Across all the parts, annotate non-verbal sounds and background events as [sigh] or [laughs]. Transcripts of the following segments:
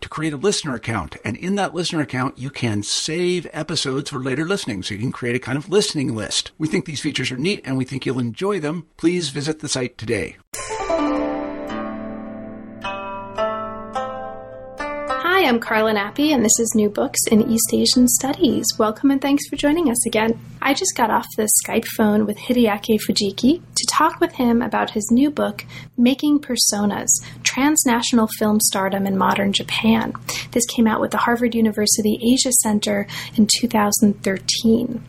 to create a listener account. And in that listener account, you can save episodes for later listening. So you can create a kind of listening list. We think these features are neat and we think you'll enjoy them. Please visit the site today. I'm Carla Nappi, and this is New Books in East Asian Studies. Welcome and thanks for joining us again. I just got off the Skype phone with Hideaki Fujiki to talk with him about his new book, Making Personas Transnational Film Stardom in Modern Japan. This came out with the Harvard University Asia Center in 2013.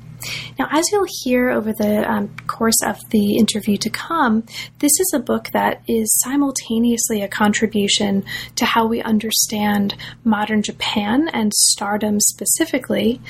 Now, as you'll hear over the um, course of the interview to come, this is a book that is simultaneously a contribution to how we understand modern Japan and stardom specifically,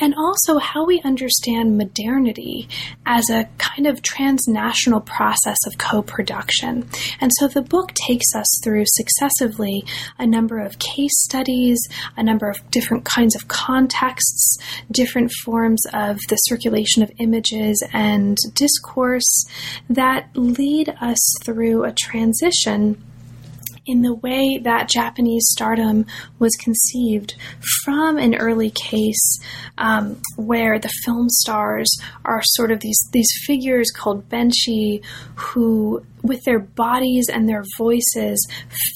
and also how we understand modernity as a kind of transnational process of co production. And so the book takes us through successively a number of case studies, a number of different kinds of contexts, different forms of the circulation of images and discourse that lead us through a transition in the way that Japanese stardom was conceived from an early case um, where the film stars are sort of these these figures called benshi who with their bodies and their voices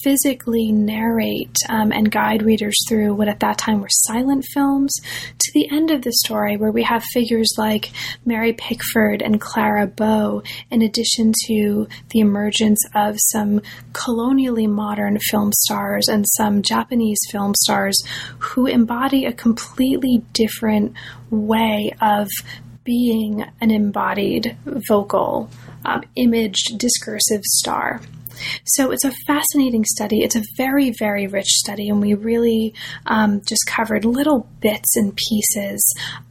physically narrate um, and guide readers through what at that time were silent films to the end of the story where we have figures like Mary Pickford and Clara Bow in addition to the emergence of some colonially modern film stars and some Japanese film stars who embody a completely different way of being an embodied vocal um, imaged discursive star. So it's a fascinating study. It's a very, very rich study, and we really um, just covered little bits and pieces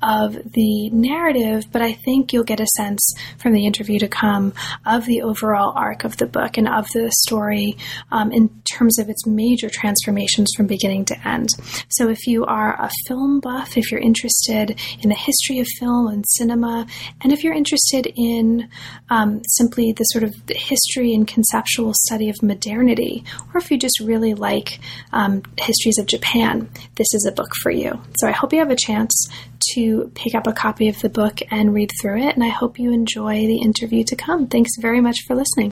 of the narrative, but I think you'll get a sense from the interview to come of the overall arc of the book and of the story um, in terms of its major transformations from beginning to end. So if you are a film buff, if you're interested in the history of film and cinema, and if you're interested in um, simply the sort of history and conceptual study of modernity, or if you just really like um, histories of Japan, this is a book for you. So I hope you have a chance to pick up a copy of the book and read through it, and I hope you enjoy the interview to come. Thanks very much for listening.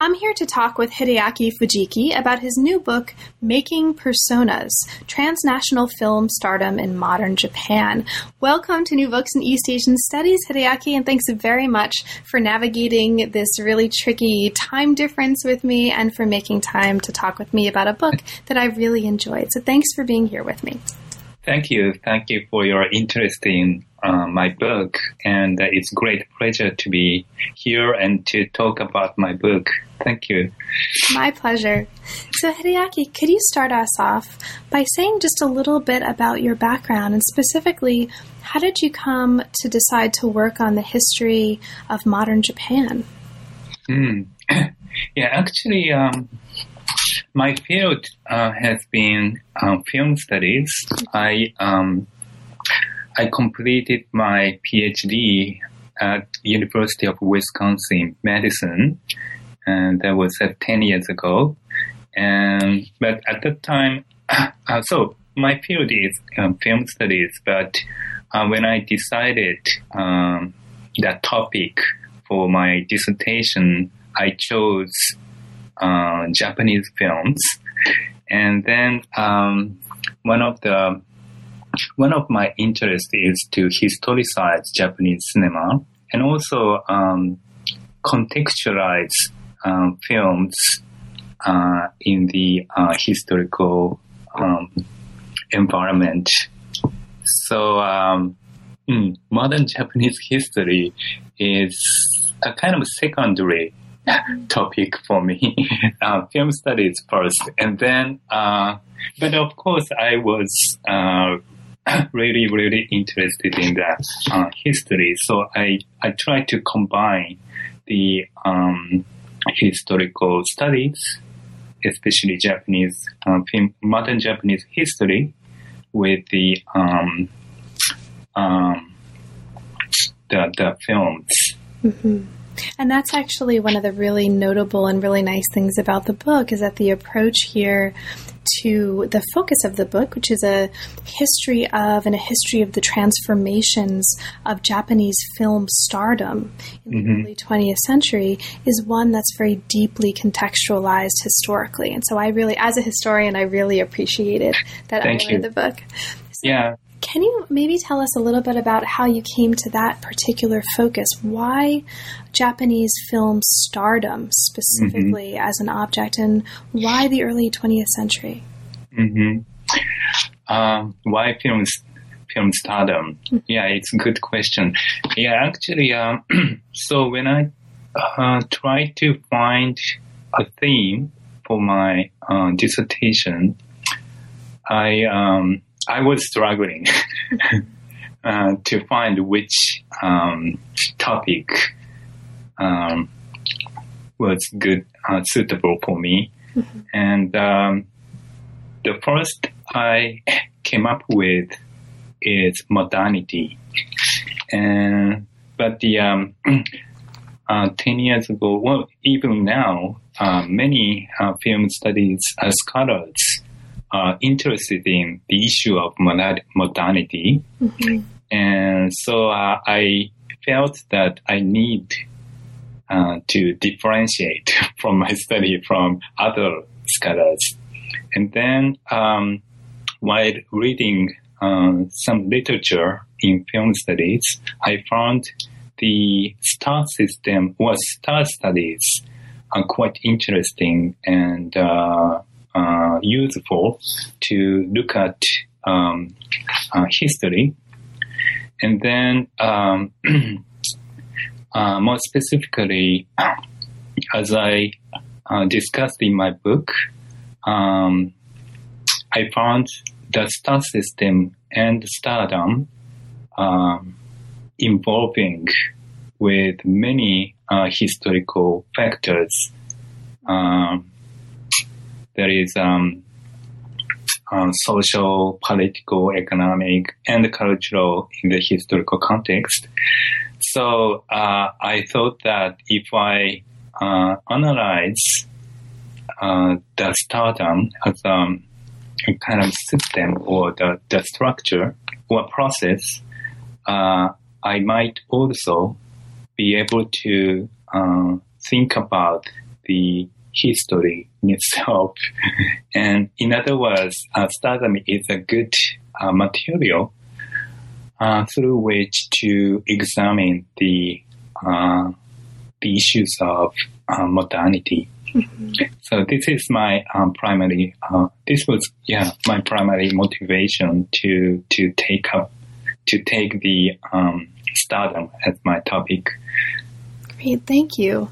I'm here to talk with Hideaki Fujiki about his new book, Making Personas Transnational Film Stardom in Modern Japan. Welcome to New Books in East Asian Studies, Hideaki, and thanks very much for navigating this really tricky time difference with me and for making time to talk with me about a book [laughs] that I really enjoyed. So thanks for being here with me. Thank you. Thank you for your interest in uh, my book. And uh, it's great pleasure to be here and to talk about my book. Thank you. My pleasure. So, Hideaki, could you start us off by saying just a little bit about your background and specifically, how did you come to decide to work on the history of modern Japan? Mm. [coughs] yeah, actually, um, my field uh, has been um, film studies. I um, I completed my PhD at University of Wisconsin Madison, and that was uh, 10 years ago. And, but at that time, [coughs] uh, so my field is um, film studies, but uh, when I decided um, that topic for my dissertation, I chose uh, Japanese films, and then um, one of the one of my interests is to historicize Japanese cinema and also um, contextualize uh, films uh, in the uh, historical um, environment. So, um, mm, modern Japanese history is a kind of secondary [laughs] topic for me. [laughs] uh, film studies first, and then, uh, but of course, I was uh, [coughs] really, really interested in the uh, history. So I I try to combine the um, historical studies, especially Japanese uh, modern Japanese history, with the um, um, the, the films. Mm-hmm. And that's actually one of the really notable and really nice things about the book is that the approach here to the focus of the book, which is a history of and a history of the transformations of Japanese film stardom in mm-hmm. the early 20th century, is one that's very deeply contextualized historically. And so I really, as a historian, I really appreciated that Thank element you. of the book. So, yeah. Can you maybe tell us a little bit about how you came to that particular focus? Why Japanese film stardom specifically mm-hmm. as an object, and why the early 20th century? Mm-hmm. Um, why film film stardom? Mm-hmm. Yeah, it's a good question. Yeah, actually, um, [clears throat] so when I uh, try to find a theme for my uh, dissertation, I um, I was struggling [laughs] uh, to find which um, topic um, was good, uh, suitable for me. Mm-hmm. And um, the first I came up with is modernity. And but the um, [clears throat] uh, ten years ago, well, even now, uh, many uh, film studies scholars uh, interested in the issue of modernity. Mm-hmm. And so uh, I felt that I need uh, to differentiate [laughs] from my study from other scholars. And then um, while reading uh, some literature in film studies, I found the star system was star studies are quite interesting and uh, uh, useful to look at um, uh, history. And then, um, [clears throat] uh, more specifically, as I uh, discussed in my book, um, I found the star system and stardom um, involving with many uh, historical factors. Um, there is um, um, social, political, economic, and cultural in the historical context. So uh, I thought that if I uh, analyze uh, the stardom as um, a kind of system or the, the structure or process, uh, I might also be able to uh, think about the history in itself. [laughs] and in other words, uh, stardom is a good uh, material uh, through which to examine the uh, the issues of uh, modernity. Mm-hmm. So this is my um, primary. Uh, this was yeah my primary motivation to to take up to take the um, stardom as my topic. Great, thank you.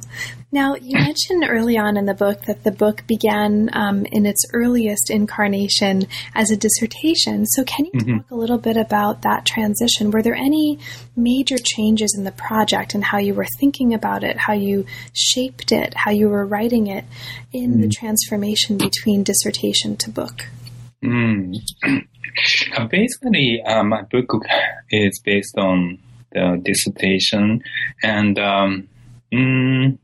Now, you mentioned early on in the book that the book began um, in its earliest incarnation as a dissertation. So, can you mm-hmm. talk a little bit about that transition? Were there any major changes in the project and how you were thinking about it, how you shaped it, how you were writing it in mm-hmm. the transformation between dissertation to book? Mm. [clears throat] Basically, uh, my book is based on the dissertation, and um, mm,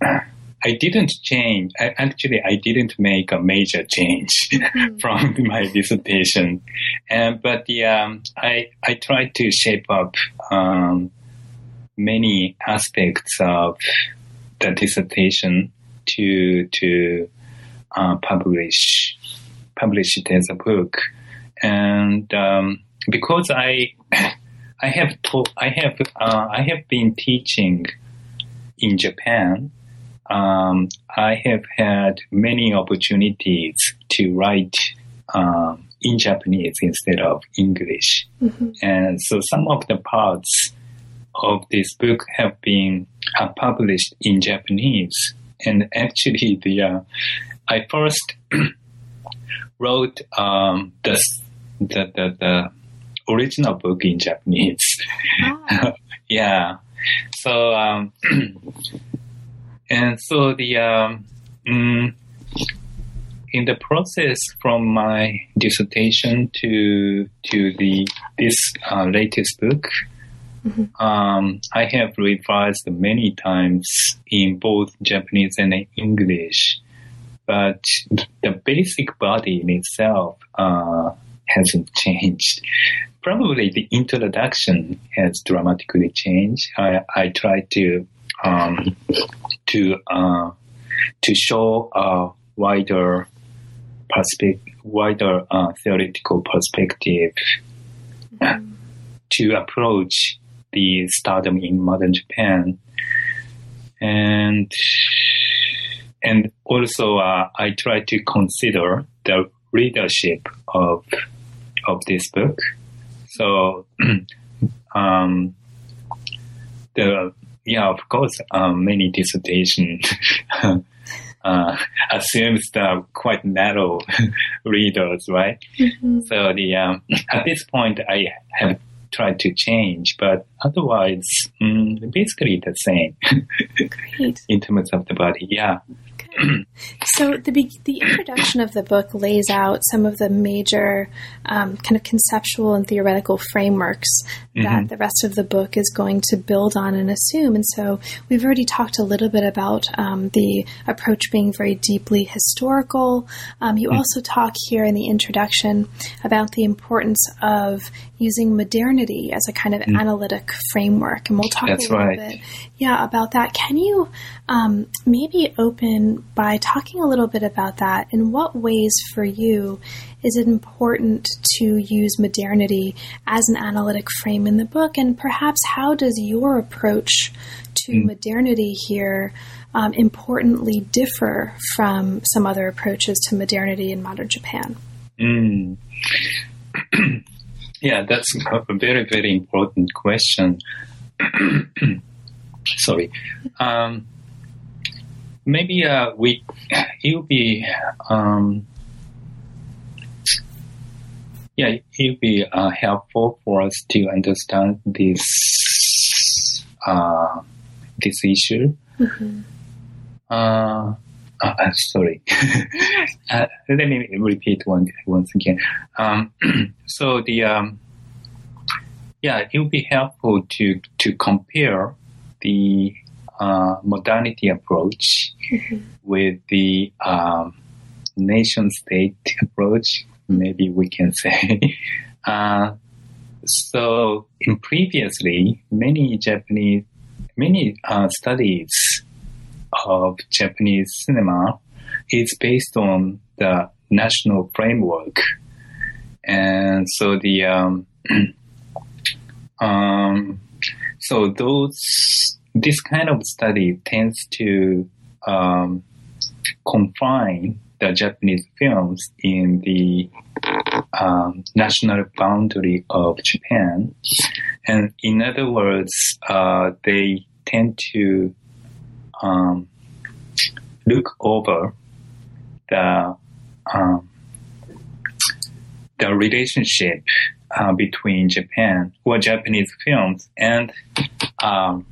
[coughs] I didn't change. I, actually, I didn't make a major change [laughs] from my dissertation, and but the um, I I tried to shape up um, many aspects of the dissertation to to uh, publish publish it as a book, and um, because I [coughs] I have taught I have uh, I have been teaching in Japan um, I have had many opportunities to write um, in Japanese instead of English. Mm-hmm. And so some of the parts of this book have been uh, published in Japanese. And actually, the uh, I first [clears throat] wrote um, the, the, the, the original book in Japanese. Oh. [laughs] yeah. So um, [clears throat] And so the um, mm, in the process from my dissertation to to the this uh, latest book, mm-hmm. um, I have revised many times in both Japanese and English, but the basic body in itself uh, hasn't changed. Probably the introduction has dramatically changed. I, I try to um, to uh, to show a wider perspective, wider uh, theoretical perspective mm-hmm. to approach the stardom in modern Japan, and and also uh, I try to consider the readership of of this book. So [clears throat] um, the yeah, of course, um, many dissertation [laughs] uh, assumes the quite narrow [laughs] readers, right? Mm-hmm. So the um, [clears throat] at this point, I have tried to change, but otherwise, mm, basically the same [laughs] in terms of the body. Yeah. [clears throat] so the the introduction of the book lays out some of the major um, kind of conceptual and theoretical frameworks mm-hmm. that the rest of the book is going to build on and assume. And so we've already talked a little bit about um, the approach being very deeply historical. Um, you mm-hmm. also talk here in the introduction about the importance of using modernity as a kind of mm-hmm. analytic framework, and we'll talk That's a little right. bit, yeah, about that. Can you um, maybe open by talking a little bit about that. In what ways, for you, is it important to use modernity as an analytic frame in the book? And perhaps how does your approach to mm. modernity here um, importantly differ from some other approaches to modernity in modern Japan? Mm. [clears throat] [clears throat] yeah, that's a very, very important question. [clears throat] Sorry. Um, maybe uh, we it would be um, yeah it would be uh, helpful for us to understand this uh, this issue. Mm-hmm. Uh, uh, sorry. [laughs] uh, let me repeat one, once again. Um, [clears throat] so the um, yeah, it would be helpful to to compare the uh, modernity approach mm-hmm. [laughs] with the um, nation state approach, maybe we can say. [laughs] uh, so, in previously, many Japanese, many uh, studies of Japanese cinema is based on the national framework, and so the um, [clears throat] um, so those this kind of study tends to um, confine the Japanese films in the um, national boundary of Japan. And in other words, uh, they tend to um, look over the um, the relationship uh, between Japan or Japanese films and um,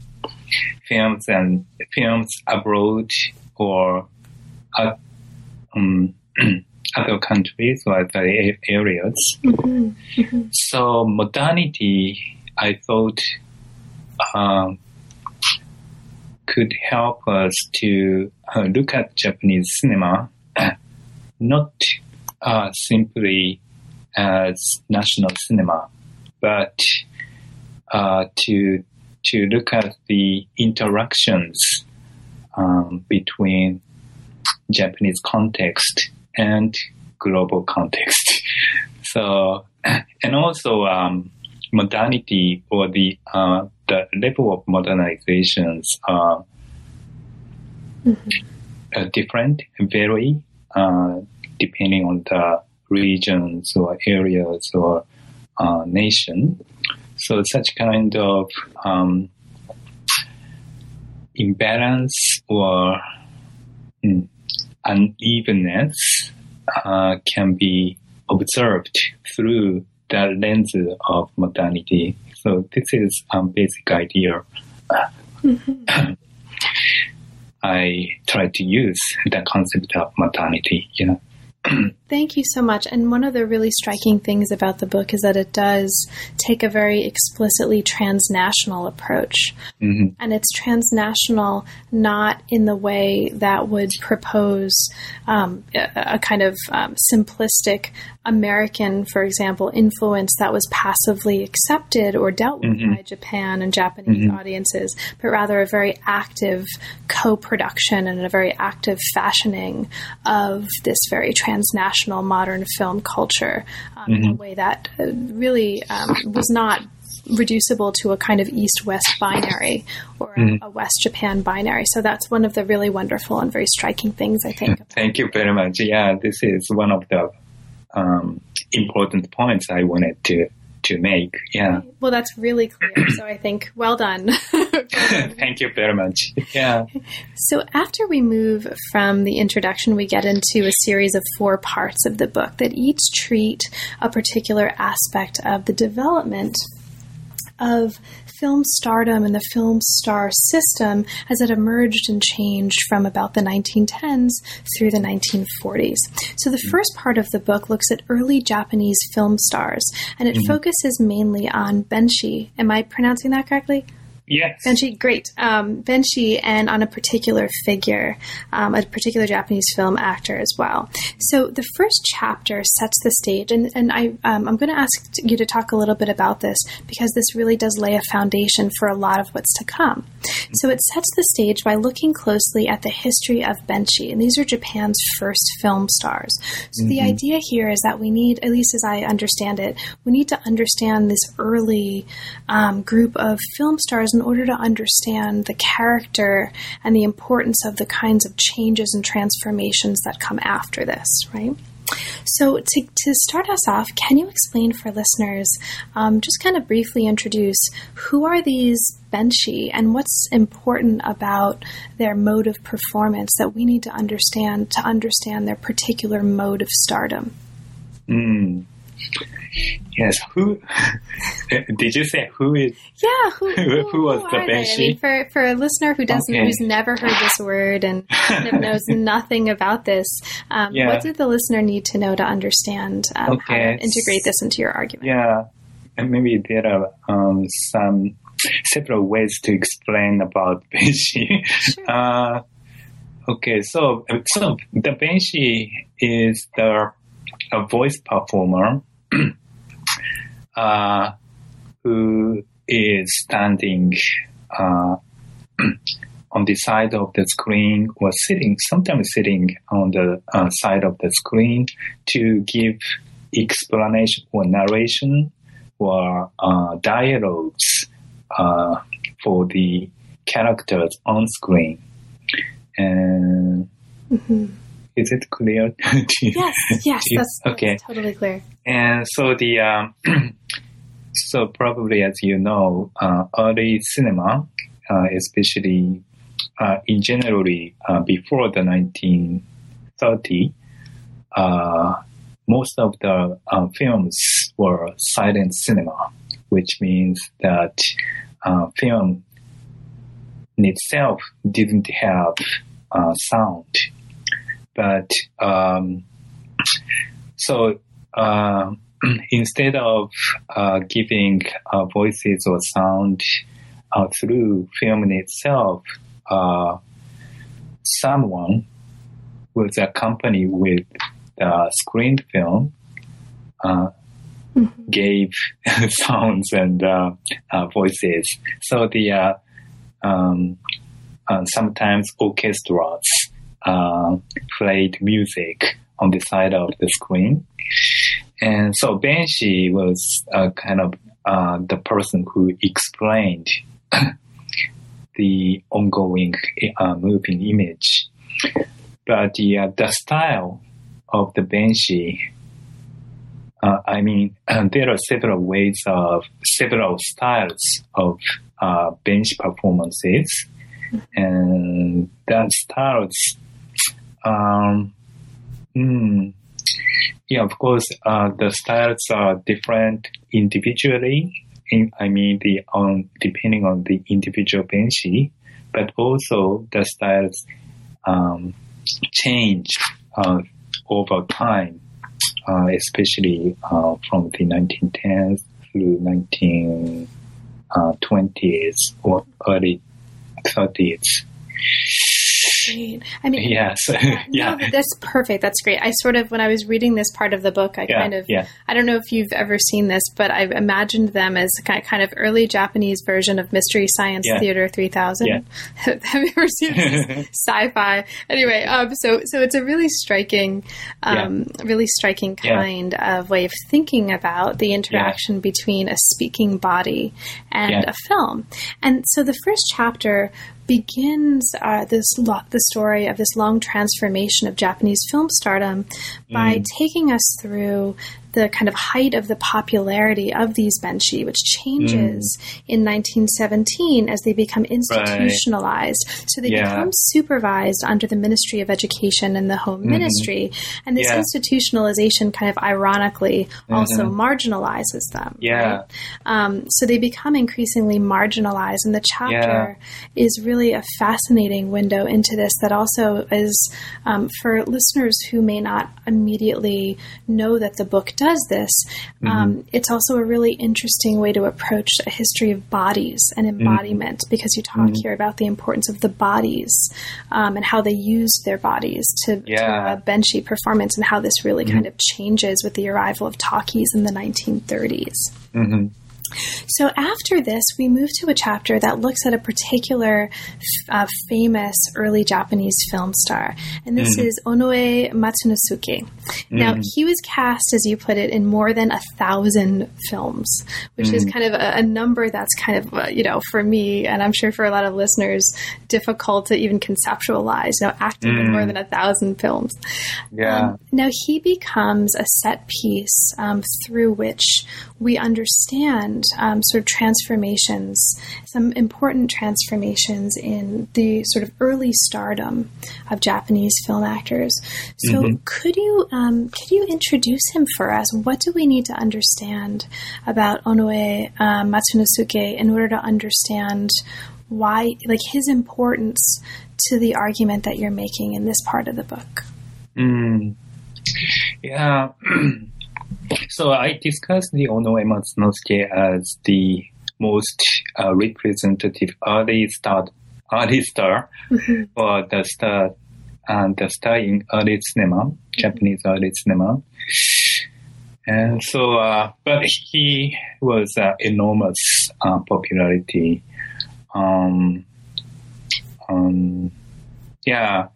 films and films abroad or uh, um, [clears throat] other countries or other areas. Mm-hmm. Mm-hmm. So modernity, I thought, um, could help us to uh, look at Japanese cinema [clears throat] not uh, simply as national cinema, but uh, to to look at the interactions um, between Japanese context and global context. [laughs] So, [clears throat] and also um, modernity or the uh, the level of modernizations are uh, different, vary uh, depending on the regions or areas or uh, nation. So such kind of um, imbalance or mm, unevenness uh, can be observed through the lens of modernity. So this is a um, basic idea. Mm-hmm. I try to use the concept of modernity, You know. [clears throat] Thank you so much. And one of the really striking things about the book is that it does take a very explicitly transnational approach. Mm-hmm. And it's transnational not in the way that would propose um, a, a, kind of um, simplistic American, for example, influence that was passively accepted or dealt with mm-hmm. by Japan and Japanese mm-hmm. audiences, but rather a very active co production and a very active fashioning of this very transnational modern film culture um, mm-hmm. in a mm-hmm. way that uh, really um, was not reducible to a kind of east west binary or mm. a west Japan binary. So that's one of the really wonderful and very striking things, I think. Thank you very much. Yeah, this is one of the um, important points I wanted to to make. Yeah. Well, that's really clear. [clears throat] So I think well done. [laughs] [laughs] Thank you very much. Yeah. So after we move from the introduction, we get into a series of four parts of the book that each treat a particular aspect of the development of film stardom and the film star system as it emerged and changed from about the 1910s through the 1940s. So, the mm-hmm. first part of the book looks at early Japanese film stars, and it mm-hmm. focuses mainly on Benshi. Am I pronouncing that correctly? Yes. Benshi, great. Um, Benshi, and on a particular figure, um, a particular Japanese film actor as well. So the first chapter sets the stage, and, and I, um, I'm going to ask you to talk a little bit about this because this really does lay a foundation for a lot of what's to come. So it sets the stage by looking closely at the history of Benshi, and these are Japan's first film stars. So mm-hmm. the idea here is that we need, at least as I understand it, we need to understand this early um, group of film stars in order to understand the character and the importance of the kinds of changes and transformations that come after this, right? So, to, to start us off, can you explain for listeners, um, just kind of briefly introduce who are these Benshi and what's important about their mode of performance that we need to understand to understand their particular mode of stardom? Mm. Yes, who [laughs] did you say who is? Yeah, who, [laughs] who, who was who the Benshi? I mean, for for a listener who doesn't, okay. who's never heard this word and [laughs] kind of knows nothing about this, um, yeah. what did the listener need to know to understand um, okay. how to integrate this into your argument? Yeah, and maybe there are um, some several ways to explain about Benshi. Sure. Uh, okay, so so the Benshi is the a voice performer [clears throat] uh, who is standing uh, [clears throat] on the side of the screen or sitting, sometimes sitting on the uh, side of the screen to give explanation or narration or uh, dialogues uh, for the characters on screen. And mm-hmm. Is it clear? [laughs] yes, [laughs] yes, that's, okay. That's totally clear. And so the um, [clears throat] so probably as you know, uh, early cinema, uh, especially uh, in generally uh, before the 1930, uh, most of the uh, films were silent cinema, which means that film in itself didn't have sound but um, so uh, [clears throat] instead of uh, giving uh, voices or sound uh, through film in itself, uh, someone was accompanied with the screened film uh, gave [laughs] sounds and uh, uh, voices. So the uh, um, uh, sometimes orchestras uh, played music on the side of the screen, and so Benshi was uh, kind of uh, the person who explained [coughs] the ongoing uh, moving image. But the uh, the style of the Benshi uh, I mean, [coughs] there are several ways of several styles of uh, benshi performances, and that styles, um, mm, yeah, of course, uh, the styles are different individually. In, I mean, the on depending on the individual benshi, but also the styles um, change uh, over time uh, especially uh, from the 1910s through 1920s or early 30s. Great. I mean, yes, [laughs] yeah, no, that's perfect. That's great. I sort of, when I was reading this part of the book, I Yeah, kind of, yeah. I don't know if you've ever seen this, but I've imagined them as ki- kind of early Japanese version of Mystery Science Yeah. Theater 3000. Yeah. [laughs] Have you ever seen this? [laughs] sci-fi? Anyway, um, so so it's a really striking, um, really striking kind of way of thinking about the interaction between a speaking body and a film. And so the first chapter begins uh, this lo- the story of this long transformation of Japanese film stardom by taking us through the kind of height of the popularity of these benshi, which changes in 1917 as they become institutionalized. So they Yeah. become supervised under the Ministry of Education and the Home Ministry, and this Yeah. institutionalization kind of ironically also marginalizes them. Yeah. right? Um, so they become increasingly marginalized, and the chapter is really a fascinating window into this. That also is um, for listeners who may not immediately know that the book does this. Um, mm-hmm. it's also a really interesting way to approach a history of bodies and mm-hmm. embodiment because you talk mm-hmm. here about the importance of the bodies um, and how they used their bodies to, to Yeah. benshi performance and how this really kind of changes with the arrival of talkies in the 1930s. So after this, we move to a chapter that looks at a particular uh, famous early Japanese film star, and this is Onoe Matsunosuke. Now, he was cast, as you put it, in more than a thousand films, which is kind of a, a number that's kind of, uh, you know, for me, and I'm sure for a lot of listeners, difficult to even conceptualize, you know, acting in more than a thousand films. Yeah. Um, now he becomes a set piece um, through which we understand um, sort of transformations, some important transformations in the sort of early stardom of Japanese film actors. So could you um, could you introduce him for us? What do we need to understand about Onoe uh, Matsunosuke in order to understand why, like his importance to the argument that you're making in this part of the book? Mm. Yeah. [clears throat] so I discussed the Onoe Matsunosuke as the most uh, representative early star, early star, or the star, and the star in early cinema, Japanese early cinema. And so, uh, but he was uh, enormous uh, popularity. Um, um, yeah,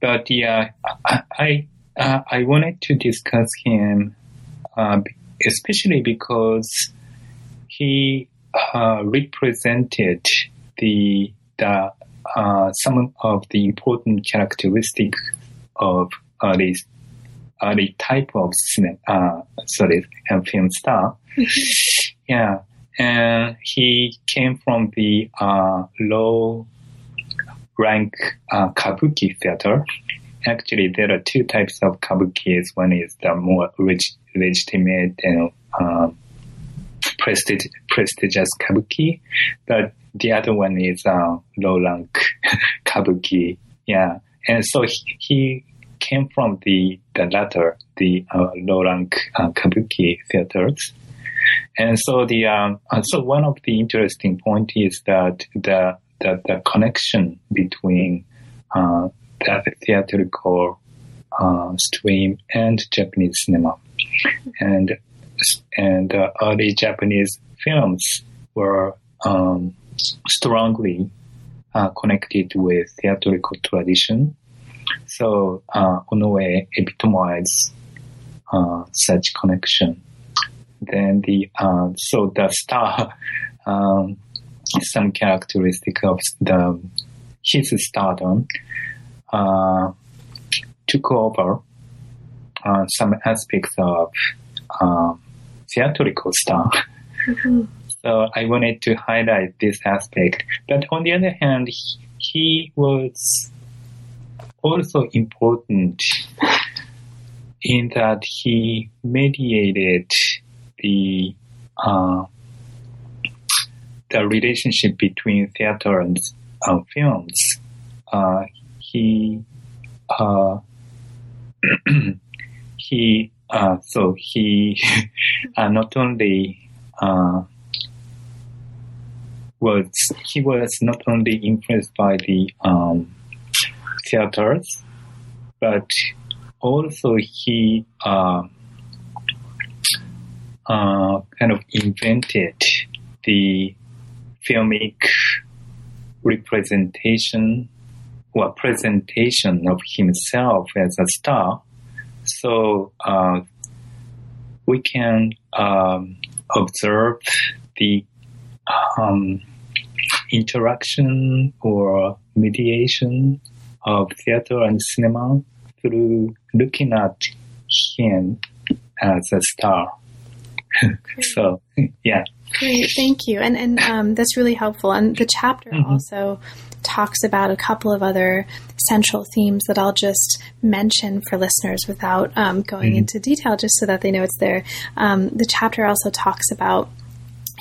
but yeah, I I, uh, I wanted to discuss him, uh, especially because he uh, represented the the uh, some of the important characteristics of early early type of cinema, uh, sorry, uh, film star. [laughs] yeah, and he came from the uh, low rank uh, kabuki theater. Actually, there are two types of kabukis. One is the more leg- legitimate and um, prestigious kabuki, but the other one is uh, low rank [laughs] kabuki. Yeah, and so he, he came from the the latter, the uh, low rank uh, kabuki theaters. And so the um, uh, so one of the interesting point is that the the, the connection between uh, the theatrical uh, stream and Japanese cinema. And and uh, early Japanese films were um, strongly uh, connected with theatrical tradition. So uh, Onoe epitomized uh, such connection. Then the uh, so the star, um, some characteristic of the his stardom uh, took over uh, some aspects of uh, theatrical star. So I wanted to highlight this aspect. But on the other hand, he, he was also important in that he mediated the uh, the relationship between theater and uh, films. Uh, he uh, [clears throat] he uh, so he [laughs] uh, not only was he was not only influenced by the um, theaters, but also he uh, uh, kind of invented the filmic representation or presentation of himself as a star. So uh, we can um, observe the um, interaction or mediation of theater and cinema through looking at him as a star. [laughs] so, [laughs] yeah. Great, thank you, and and um, that's really helpful. And the chapter mm-hmm. also talks about a couple of other central themes that I'll just mention for listeners without um, going mm-hmm. into detail, just so that they know it's there. Um, the chapter also talks about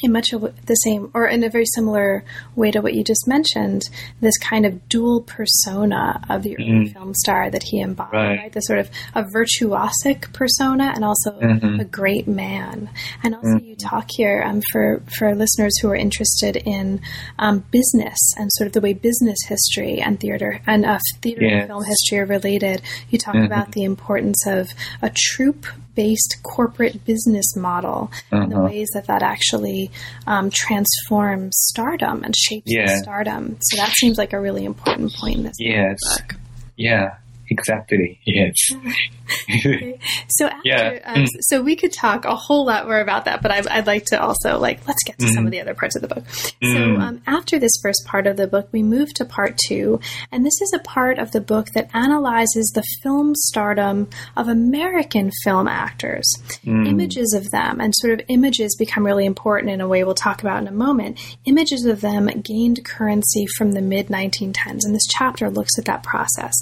in much of the same or in a very similar way to what you just mentioned, this kind of dual persona of the mm-hmm. film star that he embodied, right. right? The sort of a virtuosic persona and also mm-hmm. a great man. And also, mm-hmm. you talk here um, for for listeners who are interested in um, business and sort of the way business history and theater and uh, theater yes. and film history are related. You talk mm-hmm. about the importance of a troupe based corporate business model uh-huh. and the uh-huh. ways that that actually um, transforms stardom and shapes yeah. stardom. So that seems like a really important point in this yes. book. Yeah, exactly. Yes. okay. [laughs] So after, yeah. Um, mm. so we could talk a whole lot more about that, but I, would like to also like let's get to mm. some of the other parts of the book. Mm. So um, after this first part of the book, we move to part two, and this is a part of the book that analyzes the film stardom of American film actors, mm. images of them, and sort of images become really important in a way we'll talk about in a moment. Images of them gained currency from the mid 1910s, and this chapter looks at that process.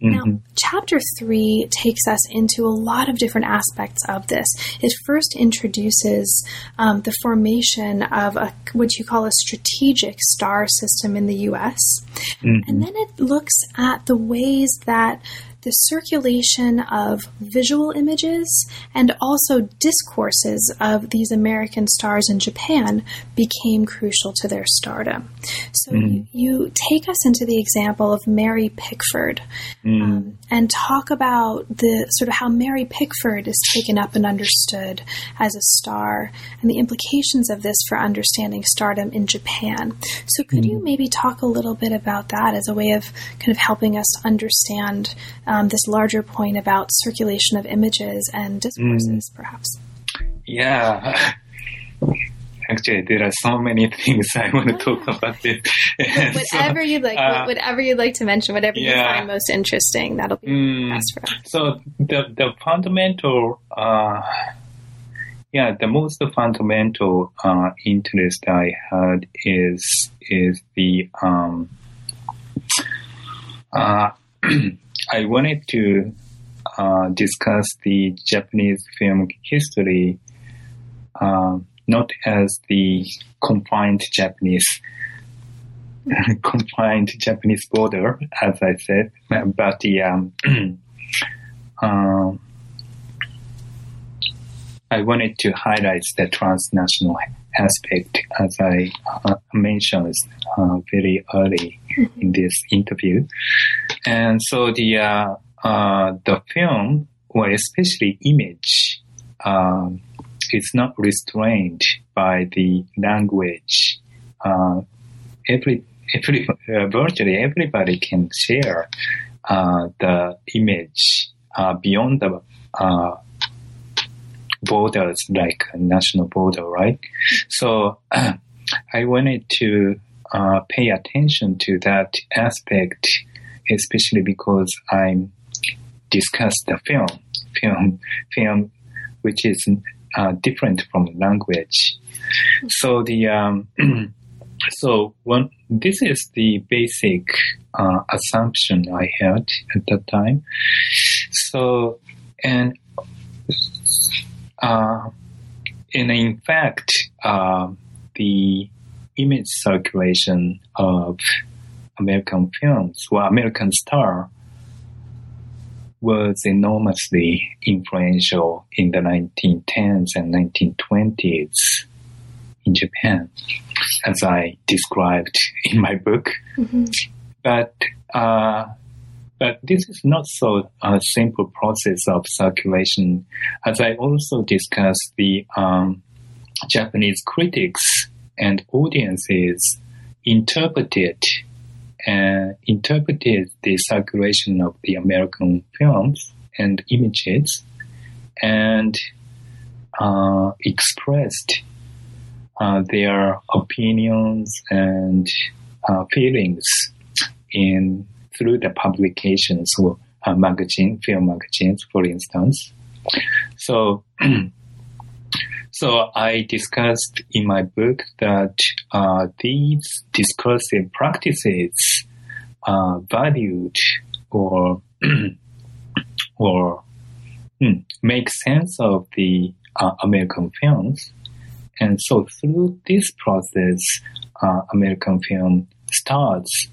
Mm-hmm. Now, chapter three takes us into a lot of different aspects of this. It first introduces um, the formation of a, what you call a strategic star system in the U.S., mm-hmm. and then it looks at the ways that the circulation of visual images and also discourses of these American stars in Japan became crucial to their stardom. So mm. you, you, take us into the example of Mary Pickford mm. um, and talk about the sort of how Mary Pickford is taken up and understood as a star and the implications of this for understanding stardom in Japan. So could mm. you maybe talk a little bit about that as a way of kind of helping us understand um, this larger point about circulation of images and discourses, mm. perhaps. Yeah. [laughs] Actually, there are so many [laughs] things I want to talk about this. [laughs] whatever so, you'd like, uh, whatever you'd like to mention, whatever yeah. you find most interesting, that'll be mm, best for us. So the the fundamental, uh, yeah, the most fundamental uh, interest I had is is the um, uh, [clears throat] I wanted to uh, discuss the Japanese film history uh, not as the confined Japanese [laughs] confined Japanese border, as I said, but the um, [clears throat] uh, I wanted to highlight the transnational aspect, as I uh, mentioned uh, very early in this interview. And so the uh, uh, the film, or especially image, um, is not restrained by the language. Uh, every every uh, virtually everybody can share uh, the image uh, beyond the borders, like national border, right? So [clears throat] I wanted to pay attention to that aspect, especially because I discussed the film, film, film, which is uh, different from language. So the um, [clears throat] so one this is the basic uh, assumption I had at that time. So and uh, and in fact, uh, the image circulation of American films or American star was enormously influential in the 1910s and 1920s in Japan, as I described in my book. Mm-hmm. But uh, but this is not so a simple process of circulation, as I also discussed the um, Japanese critics and audiences interpreted and interpreted the circulation of the American films and images and uh, expressed uh, their opinions and uh, feelings in through the publications or uh, magazine, film magazines, for instance. So, [clears throat] so I discussed in my book that uh, these discursive practices are valued or [clears throat] or hmm, make sense of the uh, American films, and so through this process, uh, American film starts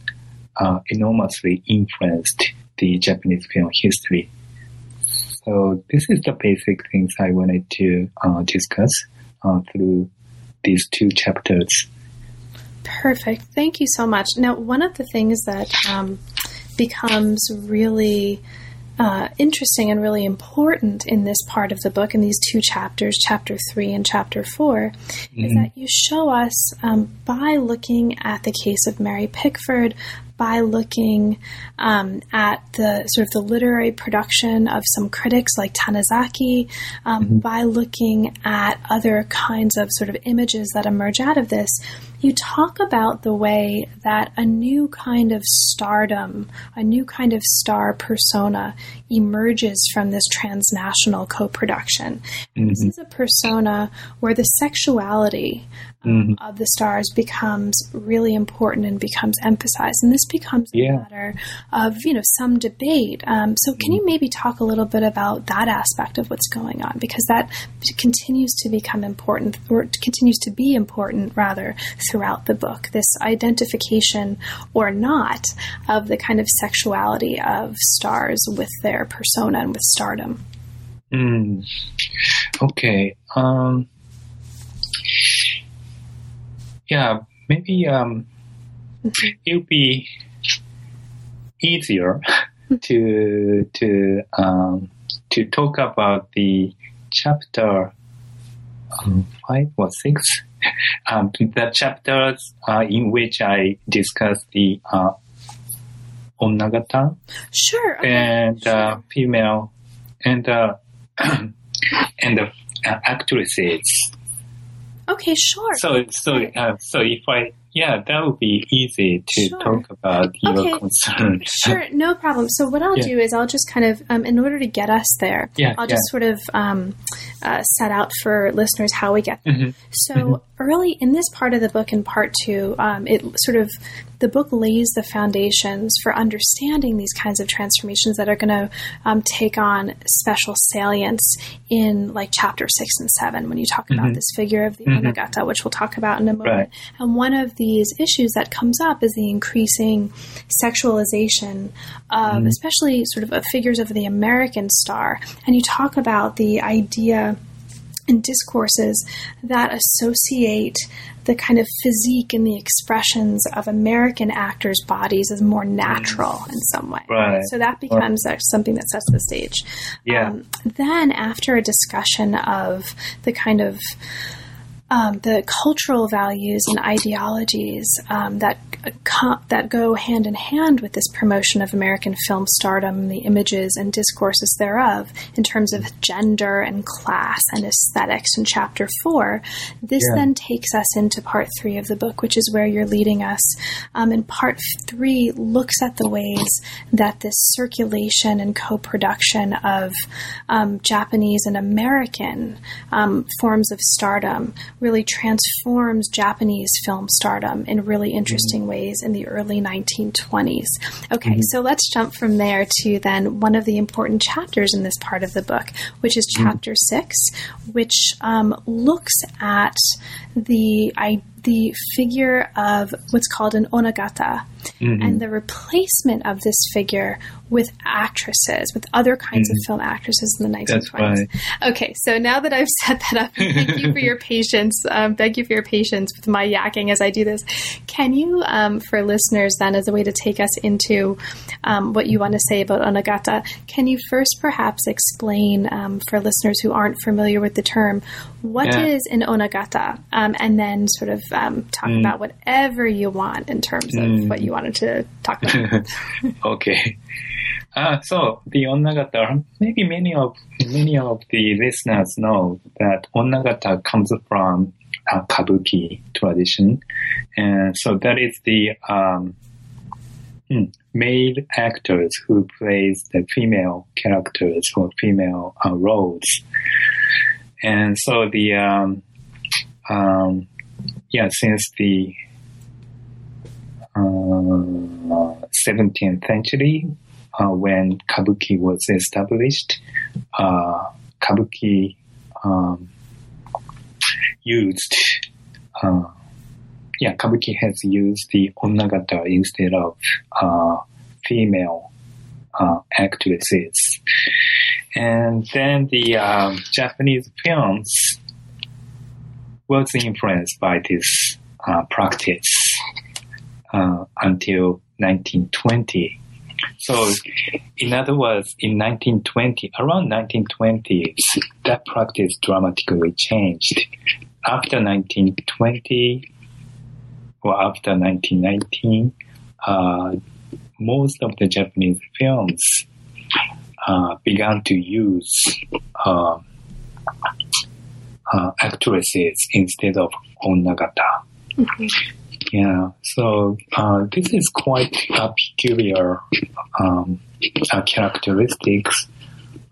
uh, enormously influenced the Japanese film history. So this is the basic things I wanted to uh, discuss uh, through these two chapters. Perfect. Thank you so much. Now, one of the things that um, becomes really uh, interesting and really important in this part of the book, in these two chapters, chapter three and chapter 4 Mm-hmm. is that you show us um, by looking at the case of Mary Pickford, by looking um, at the sort of the literary production of some critics like Tanizaki, um, by looking at other kinds of sort of images that emerge out of this, you talk about the way that a new kind of stardom, a new kind of star persona emerges from this transnational co production. This is a persona where the sexuality um, of the stars becomes really important and becomes emphasized. And this becomes a matter of, you know, some debate. Um, so can you maybe talk a little bit about that aspect of what's going on? Because that continues to become important, or continues to be important, rather, throughout the book. This identification or not of the kind of sexuality of stars with their persona and with stardom. Mm. Okay. Um, yeah, maybe um, it'll be easier to to um, to talk about the chapter um, five or six. [laughs] Um, the chapters uh, in which I discuss the uh, onnagata Sure. okay, and uh, sure. female and uh, [clears throat] and the uh, actresses. Okay, sure. So so uh, so if I yeah, that would be easy to Sure. talk about your Okay. concern. [laughs] Sure, no problem. So what I'll Yeah. do is I'll just kind of, um, in order to get us there, Yeah, I'll just sort of um, uh, set out for listeners how we get there. Mhm. So early in this part of the book, in part two, um, it sort of the book lays the foundations for understanding these kinds of transformations that are going to um, take on special salience in like chapter six and seven when you talk about this figure of the onnagata, which we'll talk about in a moment. Right. And one of these issues that comes up is the increasing sexualization of, especially sort of, of figures of the American star. And you talk about the idea and discourses that associate the kind of physique and the expressions of American actors' bodies as more natural in some way. Right. So that becomes uh, something that sets the stage. Yeah. Um, then, after a discussion of the kind of um, the cultural values and ideologies um, that co- that go hand in hand with this promotion of American film stardom, the images and discourses thereof, in terms of gender and class and aesthetics in chapter four. This Yeah. then takes us into part three of the book, which is where you're leading us. Um, and part three looks at the ways that this circulation and co-production of um, Japanese and American um, forms of stardom really transforms Japanese film stardom in really mm-hmm. interesting ways in the early 1920s. Okay, mm-hmm. so let's jump from there to then one of the important chapters in this part of the book, which is mm-hmm. chapter six, which um, looks at the I, the figure of what's called an onnagata and the replacement of this figure with actresses, with other kinds of film actresses in the 1920s. That's right. Okay, so now that I've [laughs] set that up, thank you for your [laughs] patience. Um, thank you for your patience with my yakking as I do this. Can you, um, for listeners, then, as a way to take us into um, what you want to say about onnagata, can you first perhaps explain um, for listeners who aren't familiar with the term what is Yeah. an onnagata, um, and then sort of um, talk about whatever you want in terms of what you wanted to talk about. [laughs] okay. Uh, so the onnagata, maybe many of many of the listeners know that onnagata comes from uh, kabuki tradition, and so that is the um, hmm, male actors who plays the female characters or female uh, roles, and so the um, um, yeah since the uh, 17th century, uh, when kabuki was established, uh, kabuki um, used, uh, yeah, kabuki has used the onnagata instead of uh, female uh, actresses. And then the um, Japanese films was influenced by this uh, practice uh, until 1920. So, in other words, in 1920, around 1920, that practice dramatically changed. After 1920 or after 1919, uh, most of the Japanese films uh, began to use uh, uh, actresses instead of onnagata. Yeah, so uh, this is quite a peculiar um, uh, characteristics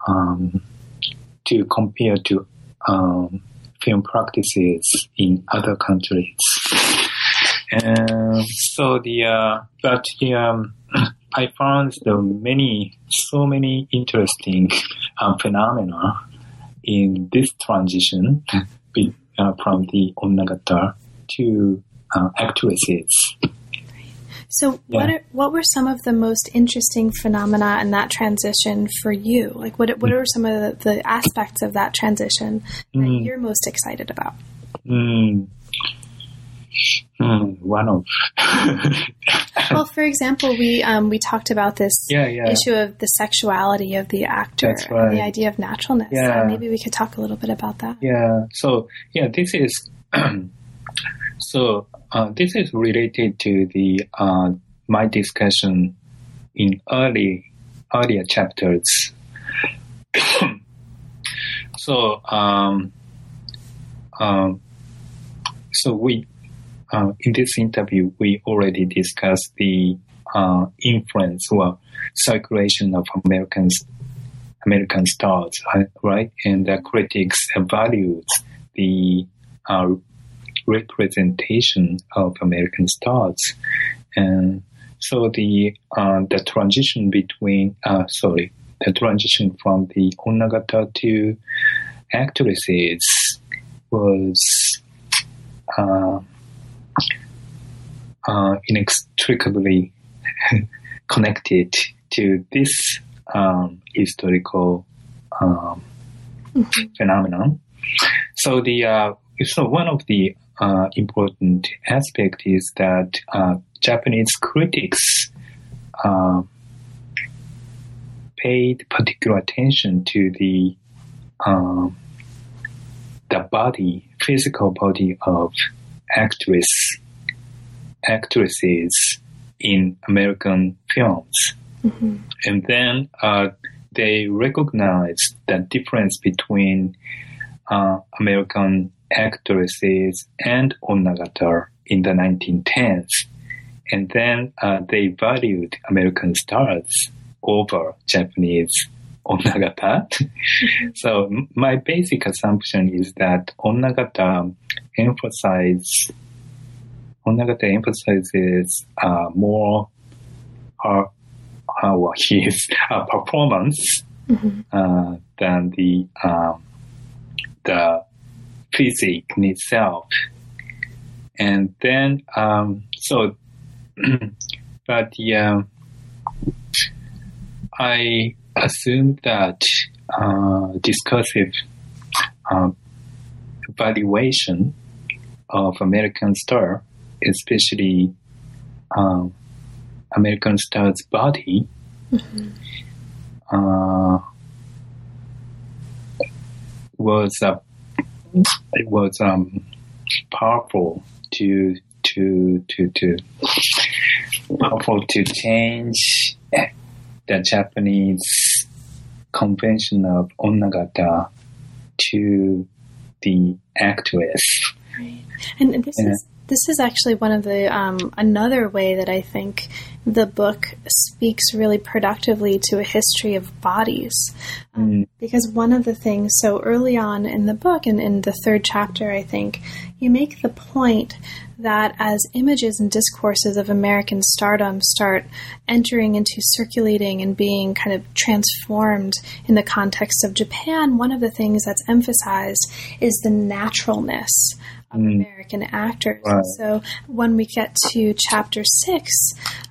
um, to compare to um, film practices in other countries. And so the uh, but the um, [clears throat] I found the many so many interesting um, phenomena in this transition [laughs] be, uh, from the onnagata to uh, actresses. So, what are, what were some of the most interesting phenomena in that transition for you? Like, what what are some of the, the aspects of that transition that Mm. you're most excited about? Mm. Mm, one of Well, for example, we um, we talked about this Yeah, yeah. issue of the sexuality of the actor That's and the idea of naturalness. Yeah. Uh, maybe we could talk a little bit about that. Yeah. So yeah, this is [clears throat] so uh, this is related to the uh, my discussion in early earlier chapters. [coughs] so um, um, so we uh, in this interview we already discussed the uh, influence or circulation of Americans American stars, uh, right? And the critics valued the uh, representation of American stars, and so the uh, the transition between uh, sorry the transition from the onnagata to actresses was uh, inextricably [laughs] connected to this um, historical um, phenomenon. so the uh, so one of the uh, important aspect is that uh, Japanese critics uh, paid particular attention to the um, the body, physical body of actress actresses in American films, Mm-hmm. and then uh, they recognized the difference between uh, American actresses and onnagata in the 1910s, and then uh, they valued American stars over Japanese onnagata. [laughs] so my basic assumption is that onnagata emphasize onnagata emphasizes uh, more her, [laughs] his uh, performance uh, than the um, the physique in itself. And then, um, so, [clears throat] but yeah, I assume that uh, discursive uh, valuation of American star, especially um, American star's body, uh, was uh, it was um, powerful to to to to powerful to change the Japanese convention of onnagata to the actress. And this Yeah. is this is actually one of the um, another way that I think the book speaks really productively to a history of bodies. Um, Because one of the things, so early on in the book, and in the third chapter, I think, you make the point that as images and discourses of American stardom start entering into circulating and being kind of transformed in the context of Japan, one of the things that's emphasized is the naturalness of mm. American actors. So when we get to chapter six,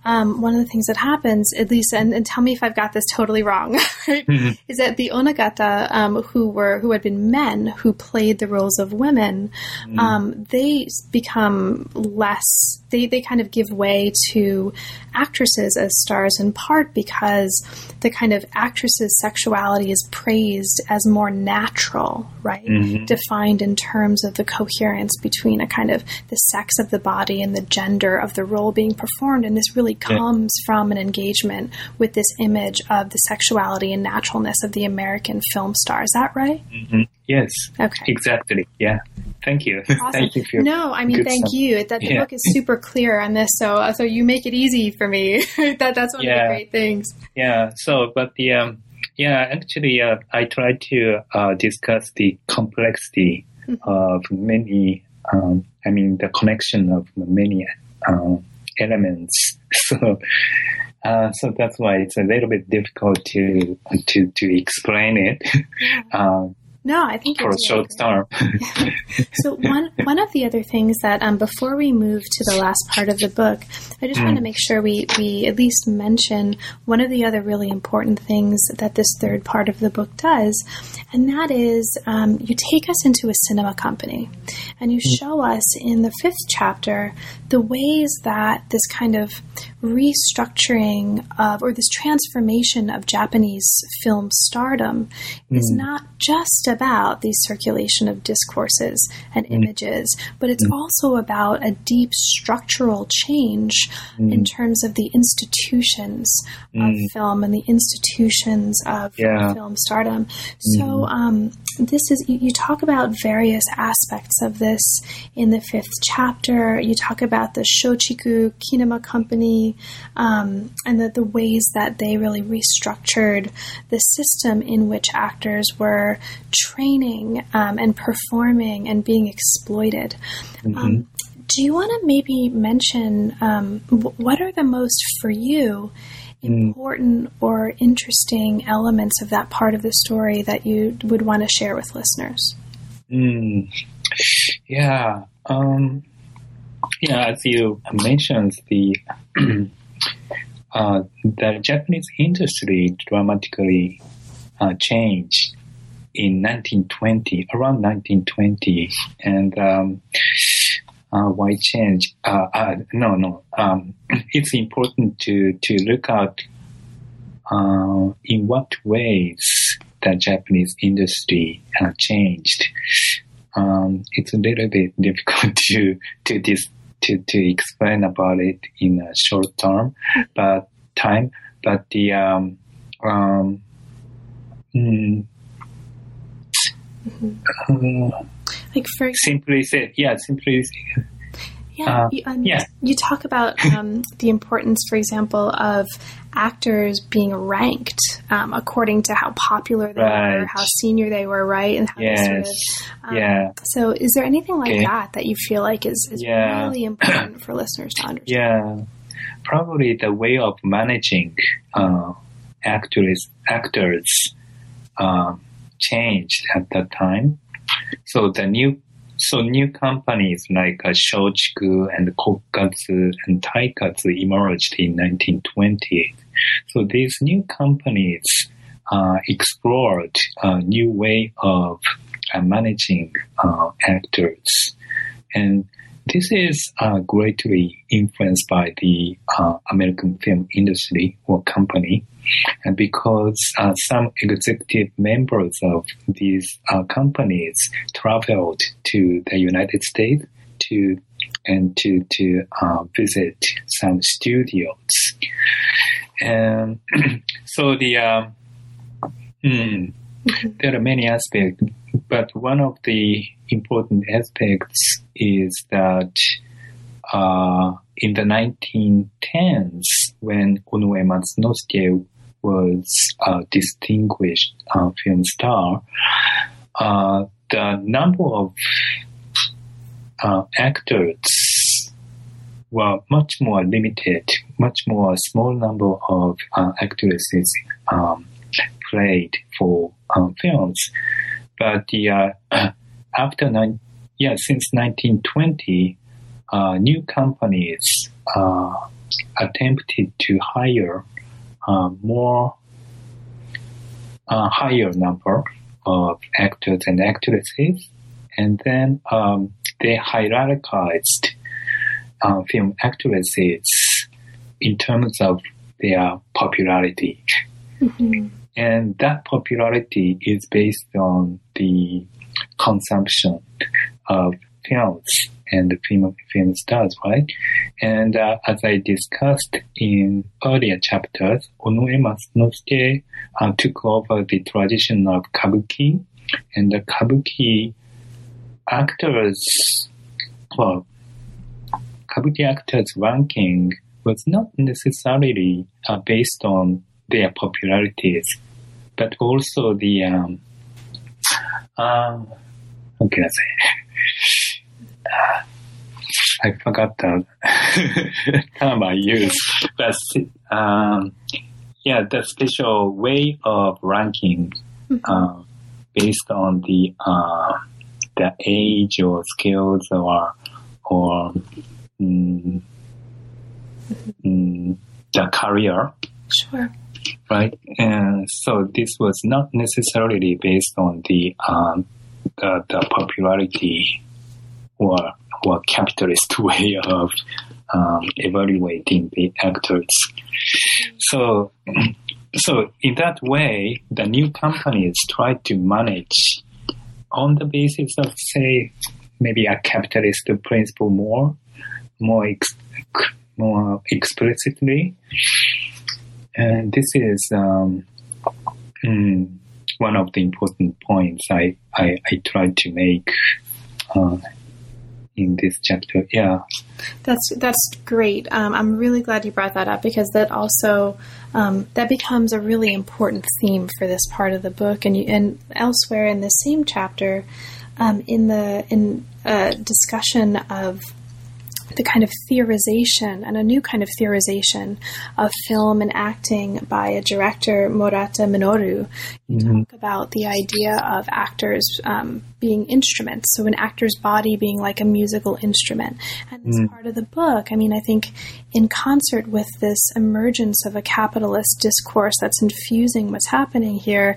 um, one of the things that happens, at least, and, and tell me if I've got this totally wrong, [laughs] right, is that the onnagata, um, who were who had been men who played the roles of women, um, they become less. They they kind of give way to actresses as stars in part because the kind of actress's sexuality is praised as more natural, right? Defined in terms of the coherence between a kind of the sex of the body and the gender of the role being performed. And this really comes from an engagement with this image of the sexuality and naturalness of the American film star. Is that right? Yes, Okay. exactly. Yeah. Thank you. Awesome. [laughs] Thank you for your no, I mean, thank sum- you. That the Yeah. book is super clear on this, so uh, so you make it easy for me. [laughs] that that's one of the great things. Yeah. So, but the um, yeah, actually, uh, I try to uh, discuss the complexity of many. Um, I mean, the connection of many um, elements. [laughs] So, uh, so that's why it's a little bit difficult to to to explain it uh, [laughs] No, I think for you're a short term. [laughs] So one one of the other things that um, before we move to the last part of the book, I just want to make sure we we at least mention one of the other really important things that this third part of the book does, and that is um, you take us into a cinema company, and you show us in the fifth chapter the ways that this kind of restructuring of or this transformation of Japanese film stardom is not just about the circulation of discourses and mm-hmm. images, but it's mm-hmm. also about a deep structural change in mm-hmm. terms of the institutions of film and the institutions of Yeah. film stardom. So, um, this is you, you talk about various aspects of this in the fifth chapter. You talk about the Shochiku Kinema Company um, and the, the ways that they really restructured the system in which actors were training um, and performing and being exploited. Um, do you want to maybe mention um, wh- what are the most for you important or interesting elements of that part of the story that you would want to share with listeners? Mm. Yeah. Um, yeah, as you mentioned, the [clears throat] uh, the Japanese industry dramatically uh, changed in 1920, around 1920, and um, uh, why change? Uh, uh, no, no. Um, [clears throat] it's important to to look at uh, in what ways the Japanese industry changed. Um, it's a little bit [laughs] difficult to to dis, to to explain about it in a short term, but time. But the um, um, mm, uh, Like for simply said, yeah, simply Yeah, Uh, you, um, yeah. you talk about [laughs] um, the importance, for example, of actors being ranked um, according to how popular they were, how senior they were, right? And how yes, of, um, yeah, So, is there anything like Okay. that that you feel like is, is Yeah. really [clears throat] important for listeners to understand? yeah. Probably the way of managing uh, actors actors uh, changed at that time. So the new so new companies like uh, Shochiku and Kokkatsu and Taikatsu emerged in 1928. So these new companies uh, explored a new way of uh, managing uh, actors, and this is uh, greatly influenced by the uh, American film industry or company, and because uh, some executive members of these uh, companies traveled to the United States to and to to uh, visit some studios, and [clears throat] so the mm, there are many aspects, but one of the important aspects is that uh, in the 1910s, when Onoe Matsunosuke was a distinguished uh, film star, uh, the number of uh, actors were much more limited, much more small number of uh, actresses um, played for um, films. But the uh, [clears throat] after nine, yeah, since 1920, uh, new companies attempted to hire uh, more uh, higher number of actors and actresses, and then um, they hierarchized uh, film actresses in terms of their popularity. And that popularity is based on the consumption of films and the film, film stars, right? And uh, as I discussed in earlier chapters, Onoe Matsunosuke uh, took over the tradition of kabuki, and the kabuki actors, club, kabuki actors' ranking was not necessarily uh, based on their popularities, but also the um, um, how can I say? Uh, I forgot the [laughs] term I used, but um, yeah, the special way of ranking uh, based on the uh, the age or skills or or mm, mm, the career Sure. right? And so this was not necessarily based on the um, the, the popularity or or capitalist [laughs] way of um, evaluating the actors. So [clears throat] so in that way, the new companies try to manage on the basis of say maybe a capitalist principle more more ex- more explicitly and this is um, mm, one of the important points I, I, I tried to make uh, in this chapter. Yeah. That's that's great. Um, I'm really glad you brought that up because that also um, that becomes a really important theme for this part of the book, and you, and elsewhere in the same chapter, um, in the in a discussion of the kind of theorization and a new kind of theorization of film and acting by a director, Murata Minoru. You talk about the idea of actors um, being instruments, so an actor's body being like a musical instrument. And this part of the book, I mean, I think in concert with this emergence of a capitalist discourse that's infusing what's happening here,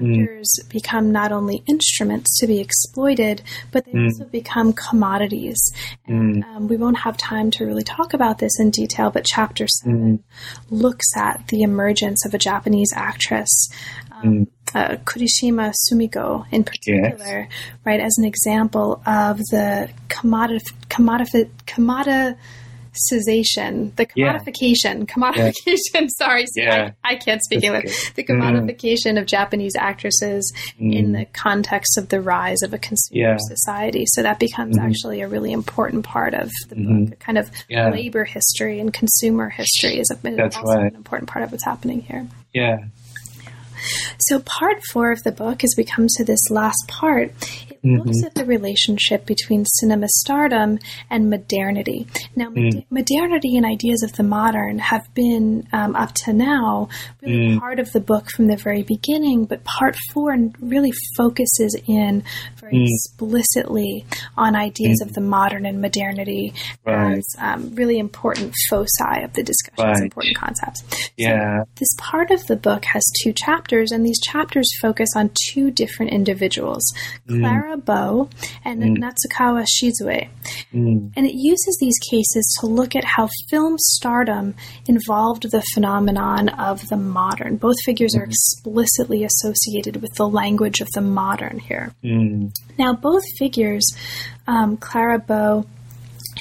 actors become not only instruments to be exploited, but they Mm. also become commodities. And um, we won't have time to really talk about this in detail, but chapter seven looks at the emergence of a Japanese actress. Um, uh, Kurishima Sumiko, in particular, right, as an example of the commodif- commodif- commoditization, the Yeah. commodification, commodification. [laughs] Sorry, see, Yeah. I, I can't speak English. okay. The commodification mm. of Japanese actresses in mm. the context of the rise of a consumer Yeah. society. So that becomes mm-hmm. actually a really important part of the book. Mm-hmm. A kind of Yeah. labor history and consumer history is, a, That's also right. an important part of what's happening here. Yeah. So, part four of the book, as we come to this last part, Mm-hmm. it looks at the relationship between cinema stardom and modernity. Now, mm. mod- modernity and ideas of the modern have been, um, up to now, really mm. part of the book from the very beginning, but part four really focuses in very mm. explicitly on ideas of the modern and modernity Right. as um, really important foci of the discussion, Right. important concepts. So, Yeah. this part of the book has two chapters, and these chapters focus on two different individuals Clara Bow and Natsukawa Shizue. Mm. And it uses these cases to look at how film stardom involved the phenomenon of the modern. Both figures are explicitly associated with the language of the modern here. Mm. Now, both figures, um, Clara Bow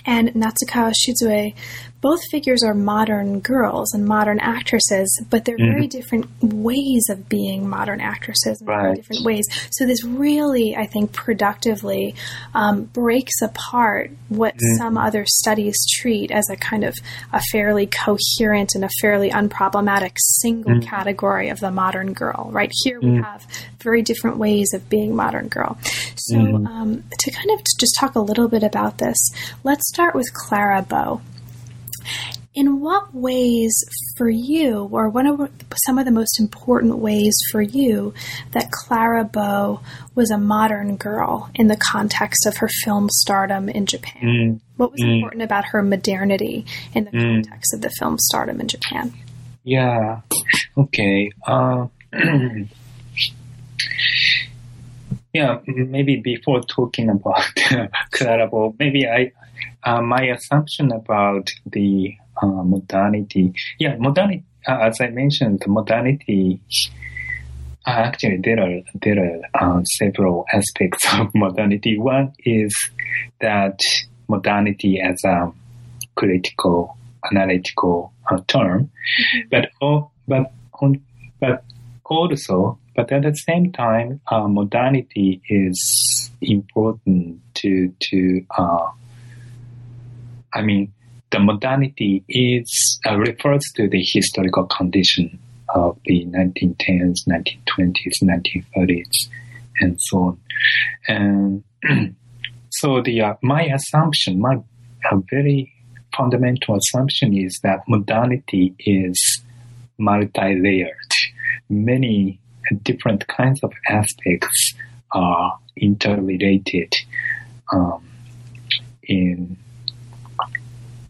and Natsukawa Shizue, both figures are modern girls and modern actresses, but they're mm-hmm. very different ways of being modern actresses in very Right. different ways. So this really, I think, productively um, breaks apart what mm-hmm. some other studies treat as a kind of a fairly coherent and a fairly unproblematic single mm-hmm. category of the modern girl. Right here, we have very different ways of being modern girl. So um, to kind of just talk a little bit about this, let's start with Clara Bow. In what ways for you, or one of some of the most important ways for you, that Clara Bow was a modern girl in the context of her film stardom in Japan? Mm. What was mm. important about her modernity in the mm. context of the film stardom in Japan? Yeah. Okay. Uh, [clears throat] yeah. Maybe before talking about [laughs] Clara Bow, maybe I uh, my assumption about the uh, modernity. Yeah, modernity. Uh, as I mentioned, modernity. Uh, actually, there are there are uh, several aspects [laughs] of modernity. One is that modernity as a critical analytical uh, term, but oh, but on, but also, but at the same time, uh, modernity is important to to. Uh, I mean, the modernity is uh, refers to the historical condition of the 1910s, 1920s, 1930s, and so on. And [clears throat] so the uh, my assumption, my uh, very fundamental assumption is that modernity is multi-layered. Many different kinds of aspects are interrelated um, in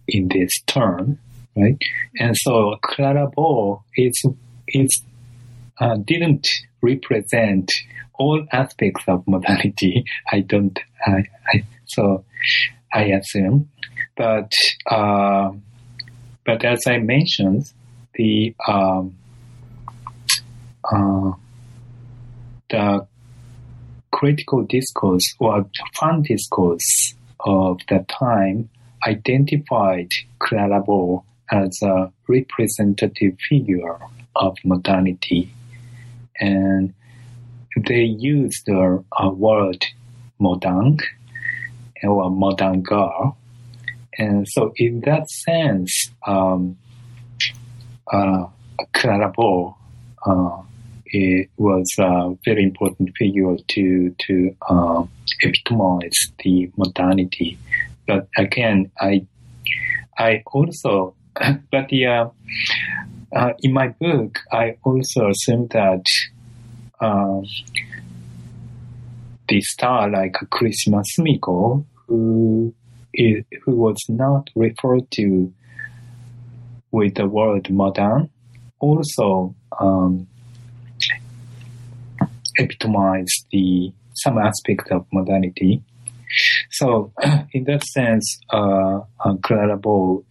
in this term, right? And so Clara Bow is is uh, didn't represent all aspects of modernity. I don't. I, I so I assume, but uh, but as I mentioned, the um, uh, the critical discourse or fun discourse of the time identified Clara Bow as a representative figure of modernity, and they used the uh, word modern or modern girl. And so, in that sense, um, uh, uh, it was a very important figure to to uh, epitomize the modernity. But again, I I also, [clears throat] but yeah, uh, in my book, I also assume that uh, the star like Kurishima Sumiko, who is, who was not referred to with the word modern, also um, epitomize the some aspect of modernity. So, [clears throat] in that sense, uh, uh, Clara Bow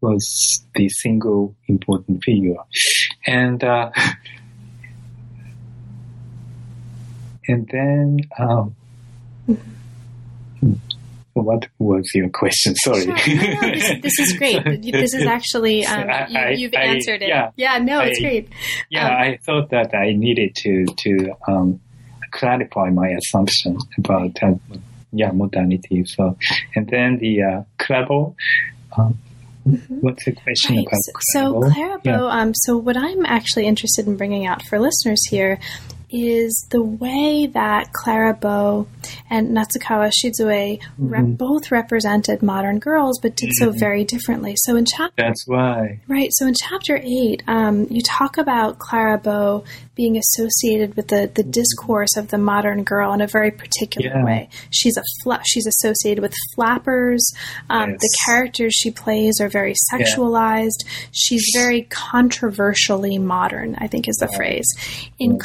was the single important figure, and uh, and then. Um, [laughs] what was your question? Sorry. Sure. No, no, this, this, is great. [laughs] This is actually um, I, you, have I, answered it. Yeah, yeah no, it's I, great. Yeah, Um, I thought that I needed to to um, clarify my assumption about yeah modernity. So, and then the uh, Clabo. Um, What's the question Right. about So, so Clabo? Clara Yeah. Um, so what I'm actually interested in bringing out for listeners here is the way that Clara Bow and Natsukawa Shizue Mm-hmm. both represented modern girls, but did so very differently. So in chapter That's why. Right. So in chapter eight, um, you talk about Clara Bow being associated with the, the discourse of the modern girl in a very particular Yeah. way. She's a fla- she's associated with flappers. Um, Yes. The characters she plays are very sexualized. She's very controversially modern. I think is the phrase. In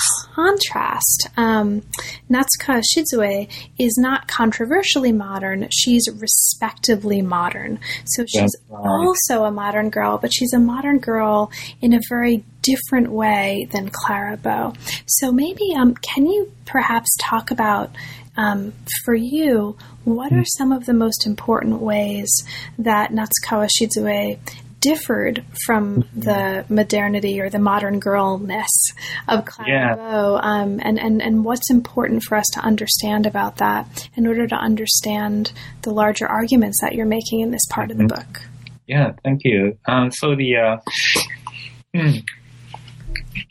contrast, um, Natsuka Shizue is not controversially modern. She's respectably modern. So she's right. also a modern girl, but she's a modern girl in a very different way than Clara Bow. So maybe, um, can you perhaps talk about, um, for you, what are some of the most important ways that Natsukawa Shizue differed from the modernity or the modern girlness of Clara Yeah. Bow, um, and, and, and what's important for us to understand about that in order to understand the larger arguments that you're making in this part of the book? Yeah, thank you. Um, so the uh, hmm,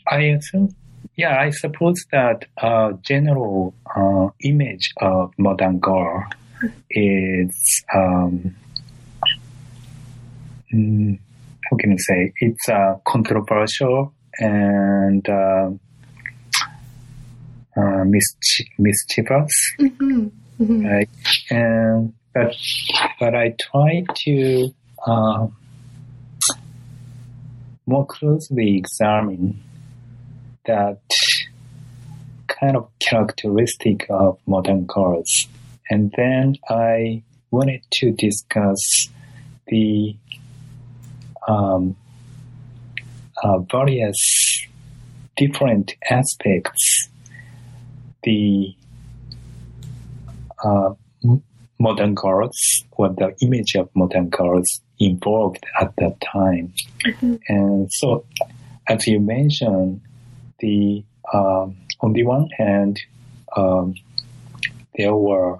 I assume, yeah, I suppose that uh, general uh, image of modern girl is um, mm, how can I say it's uh, controversial and uh, uh, misch- mischievous Mm-hmm. right? And but but I try to uh, more closely examine that kind of characteristic of modern cars. and then I wanted to discuss the um, uh, various different aspects the uh, m- modern girls or the image of modern girls involved at that time. And so, as you mentioned, the um, on the one hand, um, there were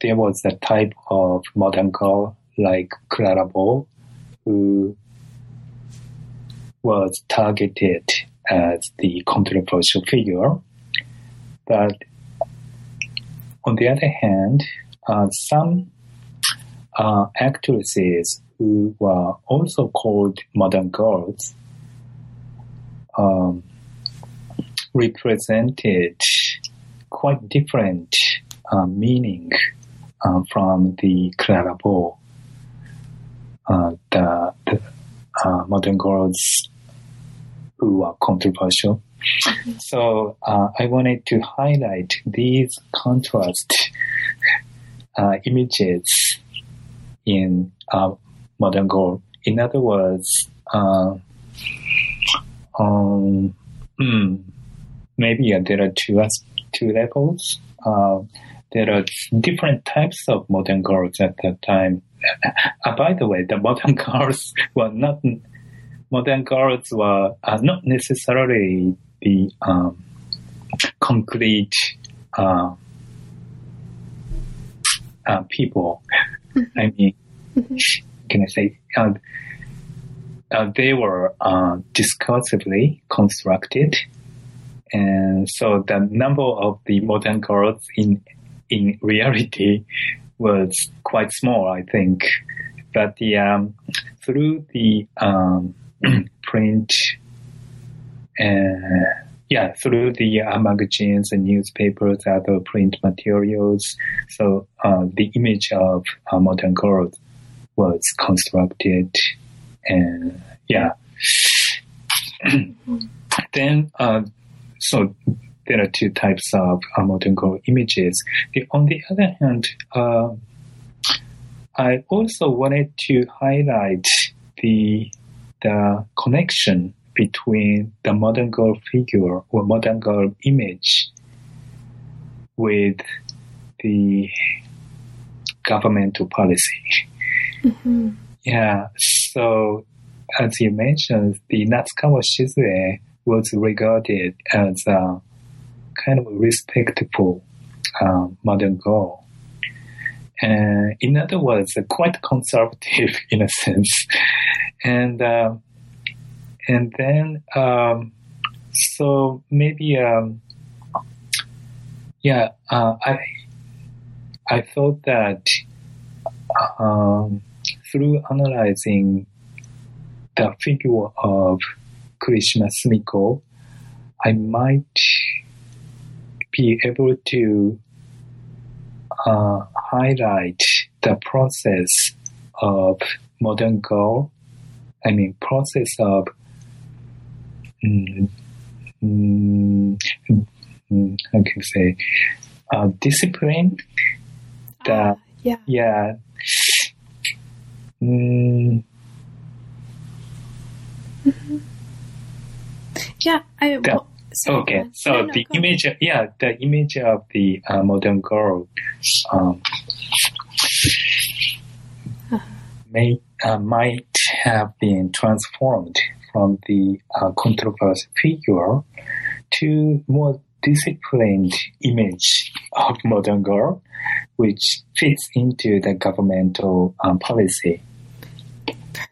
there was a type of modern girl like Clara Bow, who was targeted as the controversial figure, but on the other hand, uh, some uh, actresses who were also called modern girls um, represented quite different uh, meaning uh, from the Clara Bow. Uh, the, the uh, modern girls who are controversial. So uh, I wanted to highlight these contrast uh, images in uh, modern girl. In other words, uh, um, hmm, maybe uh, there are two two levels. Uh, there are different types of modern girls at that time. Uh, by the way, the modern [laughs] girls were not modern girls were uh, not necessarily the um, concrete uh, uh, people. I mean, can I say? Uh, uh, they were uh, discursively constructed, and so the number of the modern girls in in reality was quite small, I think. But the um, through the um, [clears throat] print and yeah, through the uh, magazines and newspapers, other print materials. So uh, the image of uh, modern girls was constructed, and yeah. [clears throat] then, uh, so there are two types of uh, modern girl images. The, on the other hand, uh, I also wanted to highlight the the connection between the modern girl figure or modern girl image with the governmental policy. Mm-hmm. Yeah, so as you mentioned, the Natsukawa Shizue was regarded as a kind of respectful uh, modern girl. And in other words, quite conservative [laughs] in a sense. And uh, and then um, so maybe um, yeah, uh, I I thought that um, through analyzing the figure of Kurishima Sumiko, I might be able to uh, highlight the process of modern girl. I mean, process of mm, mm, mm, how can I say uh, discipline. The Ah, yeah. yeah. Mm, Yeah. I, The- well, sorry, okay, so No, no, the image, yeah, the image of the uh, modern girl um, may uh, might have been transformed from the uh, controversial figure to more disciplined image of modern girl, which fits into the governmental um, policy.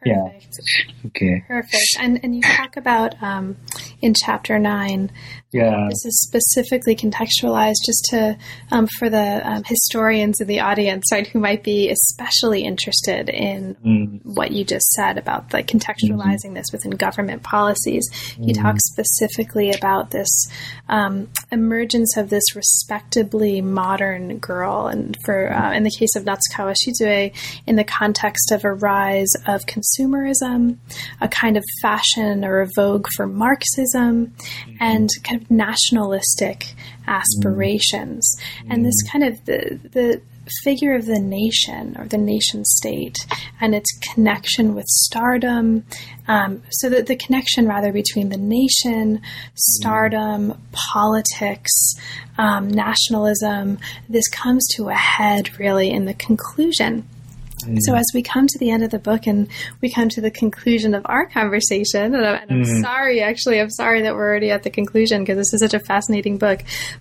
Yeah. Perfect. Okay, Perfect. And and you talk about um, in chapter nine. Yeah, This is specifically contextualized just to um, for the um, historians in the audience, right, who might be especially interested in mm, what you just said about like contextualizing this within government policies. He talks specifically about this um, emergence of this respectably modern girl, and for uh, in the case of Natsukawa Shizue, in the context of a rise of consumerism, a kind of fashion or a vogue for Marxism, and kind of nationalistic aspirations, and this kind of the the figure of the nation or the nation state and its connection with stardom. Um, so that the connection rather between the nation, stardom, politics, um, nationalism, this comes to a head really in the conclusion. So as we come to the end of the book and we come to the conclusion of our conversation, and, I, and I'm sorry, actually, I'm sorry that we're already at the conclusion because this is such a fascinating book.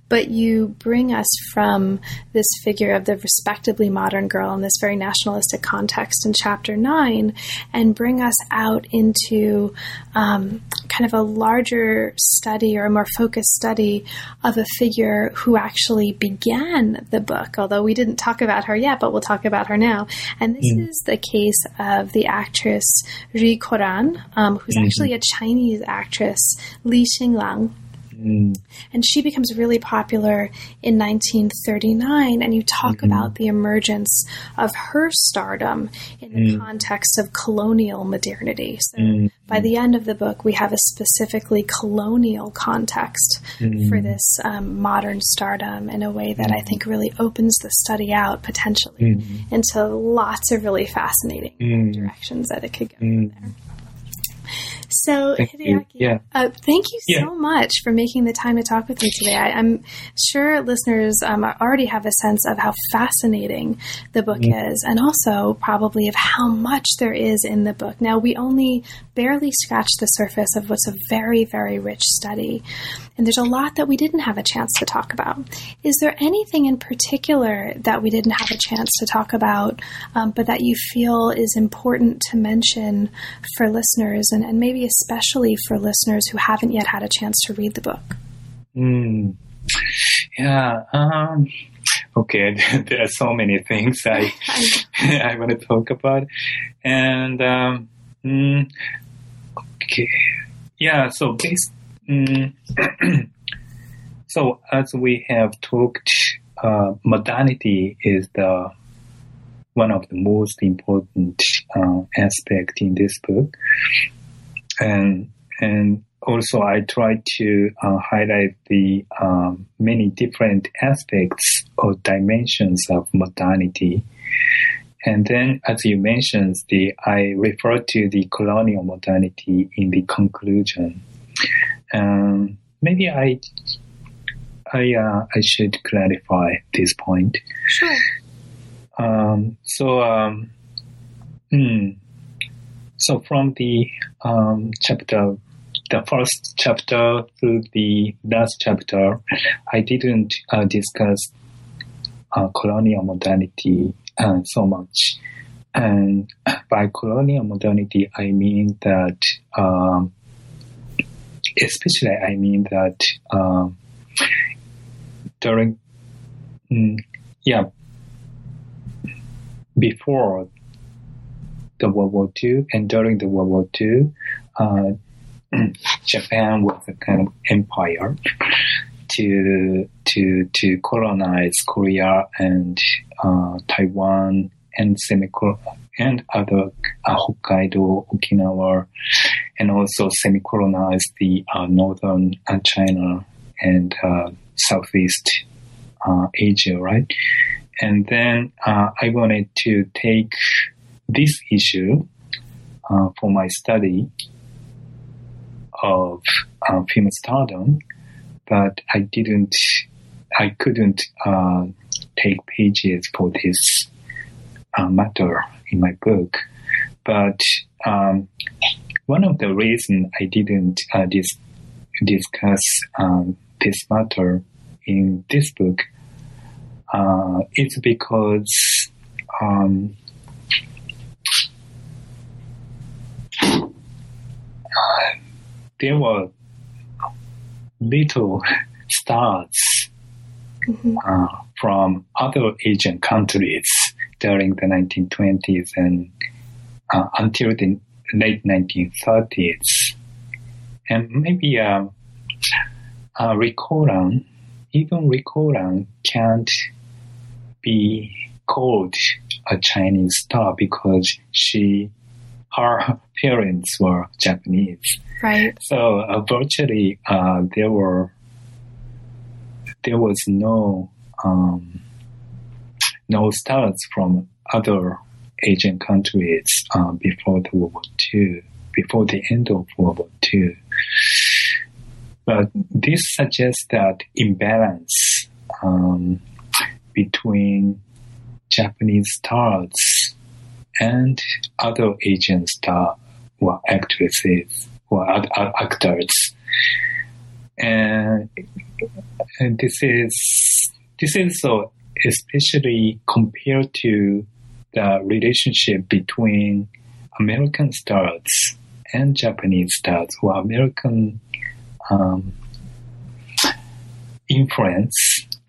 But you bring us from this figure of the respectably modern girl in this very nationalistic context in chapter nine, and bring us out into um, kind of a larger study or a more focused study of a figure who actually began the book. Although we didn't talk about her yet, but we'll talk about her now. And this is the case of the actress Ri Koran, um, who's actually a Chinese actress, Li Xianglan. Mm, And she becomes really popular in 1939. And you talk mm-hmm. about the emergence of her stardom in the mm. context of colonial modernity. So mm-hmm. by the end of the book, we have a specifically colonial context for mm-hmm. this um, modern stardom in a way that I think really opens the study out potentially into lots of really fascinating directions that it could go from there. So, Thank you. Hideaki, Yeah. uh, thank you Yeah. so much for making the time to talk with me today. I, I'm sure listeners um, already have a sense of how fascinating the book is, and also probably of how much there is in the book. Now, we only barely scratched the surface of what's a very, very rich study, and there's a lot that we didn't have a chance to talk about. Is there anything in particular that we didn't have a chance to talk about, um, but that you feel is important to mention for listeners, and, and maybe especially for listeners who haven't yet had a chance to read the book? Mm. Yeah. Um, okay. [laughs] there are so many things I [laughs] I want to talk about, and um, mm, okay. Yeah. So base. Mm, [clears throat] so as we have talked, uh, modernity is the one of the most important uh, aspect in this book, and and also I try to uh, highlight the um, many different aspects or dimensions of modernity. And then, as you mentioned, the I refer to the colonial modernity in the conclusion. Um, maybe I I uh, I should clarify this point. Sure. Um, so um, mm, so from the um, chapter the first chapter through the last chapter, I didn't uh, discuss uh, colonial modernity uh, so much. And by colonial modernity, I mean that, um, especially I mean that um, during, mm, yeah, before the World War II and during the World War II, uh, [clears throat] Japan was a kind of empire to to to colonize Korea and uh, Taiwan and semi and other uh, Hokkaido, Okinawa, and also semi-colonize the uh, northern uh, China and uh, Southeast Asia, right? And then I wanted to take this issue for my study of uh, film stardom, but I didn't, I couldn't uh, take pages for this uh, matter in my book. But um, one of the reasons I didn't uh, dis- discuss um, this matter in this book uh, is because um, there were little [laughs] stars mm-hmm. uh, from other Asian countries during the 1920s and uh, until the late 1930s. And maybe uh, uh, Ri Koran, even Ri Koran can't be called a Chinese star because she, her parents were Japanese. Right. So uh, virtually, uh, there were there was no um, no stars from other Asian countries uh, before the World War II, before the end of World War II. But this suggests that imbalance um, between Japanese stars and other Asian star well, actresses or actors. And, and this is this is so especially compared to the relationship between American stars and Japanese stars, or American um, influence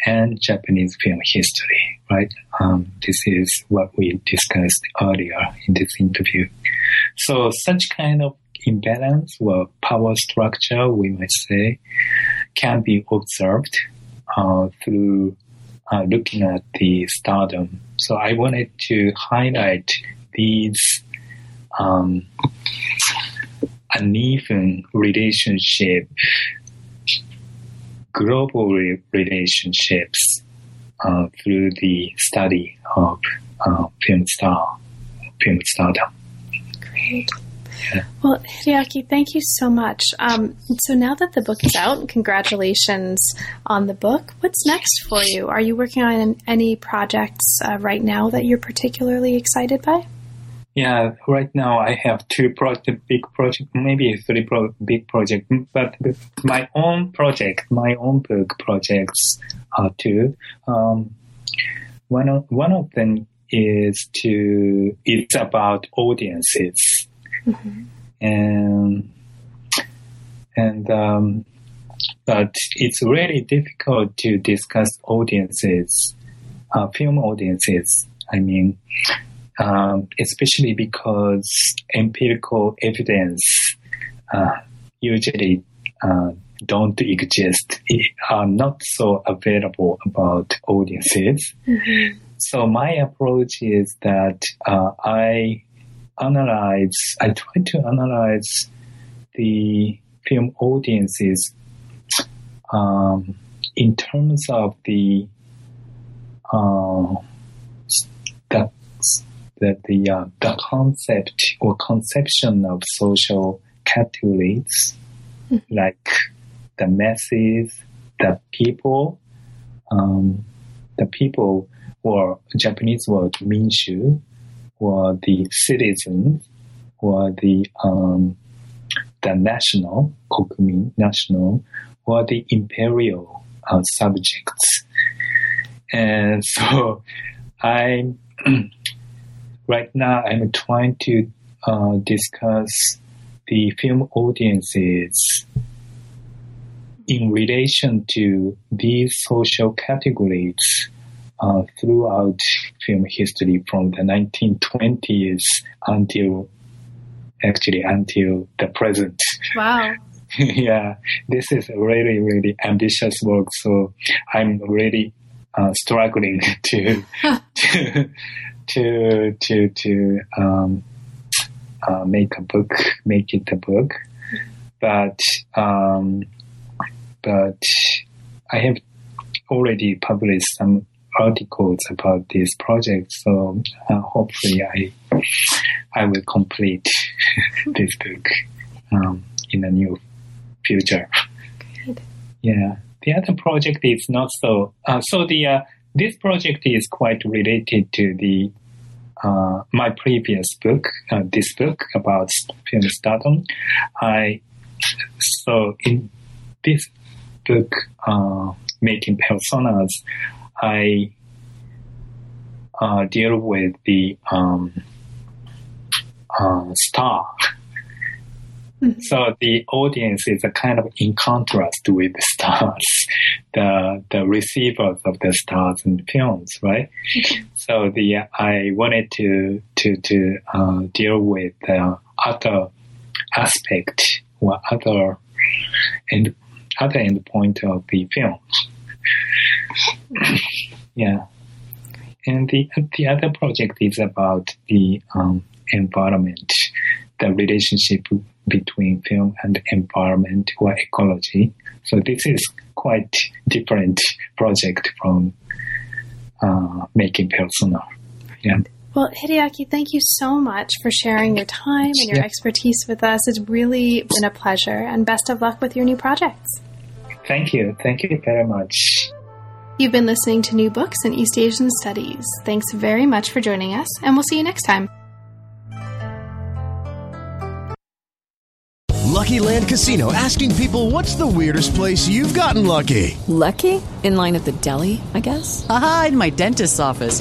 and Japanese film history, right? Um, this is what we discussed earlier in this interview. So such kind of imbalance or power structure, we might say, can be observed uh, through uh, looking at the stardom. So I wanted to highlight these um, uneven relationship, global re- relationships uh, through the study of uh, film star, film stardom. Great. [laughs] Well, Hideaki, thank you so much. Um, so now that the book is out, congratulations on the book. What's next for you? Are you working on any projects uh, right now that you're particularly excited by? Yeah, right now I have two project, big project, maybe three pro- big project, but my own project, my own book projects are two. Um, one of one of them is to it's about audiences Mm-hmm. And and um, but it's really difficult to discuss audiences, uh, film audiences. I mean, um, especially because empirical evidence uh, usually uh, don't exist, are not so available about audiences. Mm-hmm. So my approach is that uh, I analyze, I try to analyze the film audiences um, in terms of the uh, the the the, uh, the concept or conception of social categories, like the masses, the people, um, the people, or Japanese word minshu, or the citizens, or the um, the national, national, or the imperial uh, subjects. And [laughs] so I, [clears throat] right now, I'm trying to uh, discuss the film audiences in relation to these social categories uh, throughout film history from the 1920s until actually until the present. Wow. [laughs] yeah, this is a really, really ambitious work. So I'm really uh, struggling [laughs] to, [laughs] to, to, to, to, um, uh, make a book, make it a book. But, um, but I have already published some articles about this project. So uh, hopefully I, I will complete [laughs] this book um, in the near future. Yeah. The other project is not so. Uh, so the uh, this project is quite related to the uh, my previous book, uh, this book about film stardom. I so in this book, uh, making personas, I uh, deal with the um, uh, star. So the audience is a kind of in contrast with the stars, [laughs] the the receivers of the stars in films, right? So the I wanted to to to uh, deal with the other aspect or other and other end point of the film. Yeah, and the the other project is about the um, environment, the relationship between film and environment or ecology. So this is quite different project from uh, making persona. Yeah. Well, Hideaki, thank you so much for sharing your time and your Yeah. expertise with us. It's really been a pleasure, and best of luck with your new projects. Thank you. Thank you very much. You've been listening to New Books in East Asian Studies. Thanks very much for joining us, and we'll see you next time. Lucky Land Casino asking people what's the weirdest place you've gotten lucky? Lucky? In line at the deli, I guess? Aha, in my dentist's office.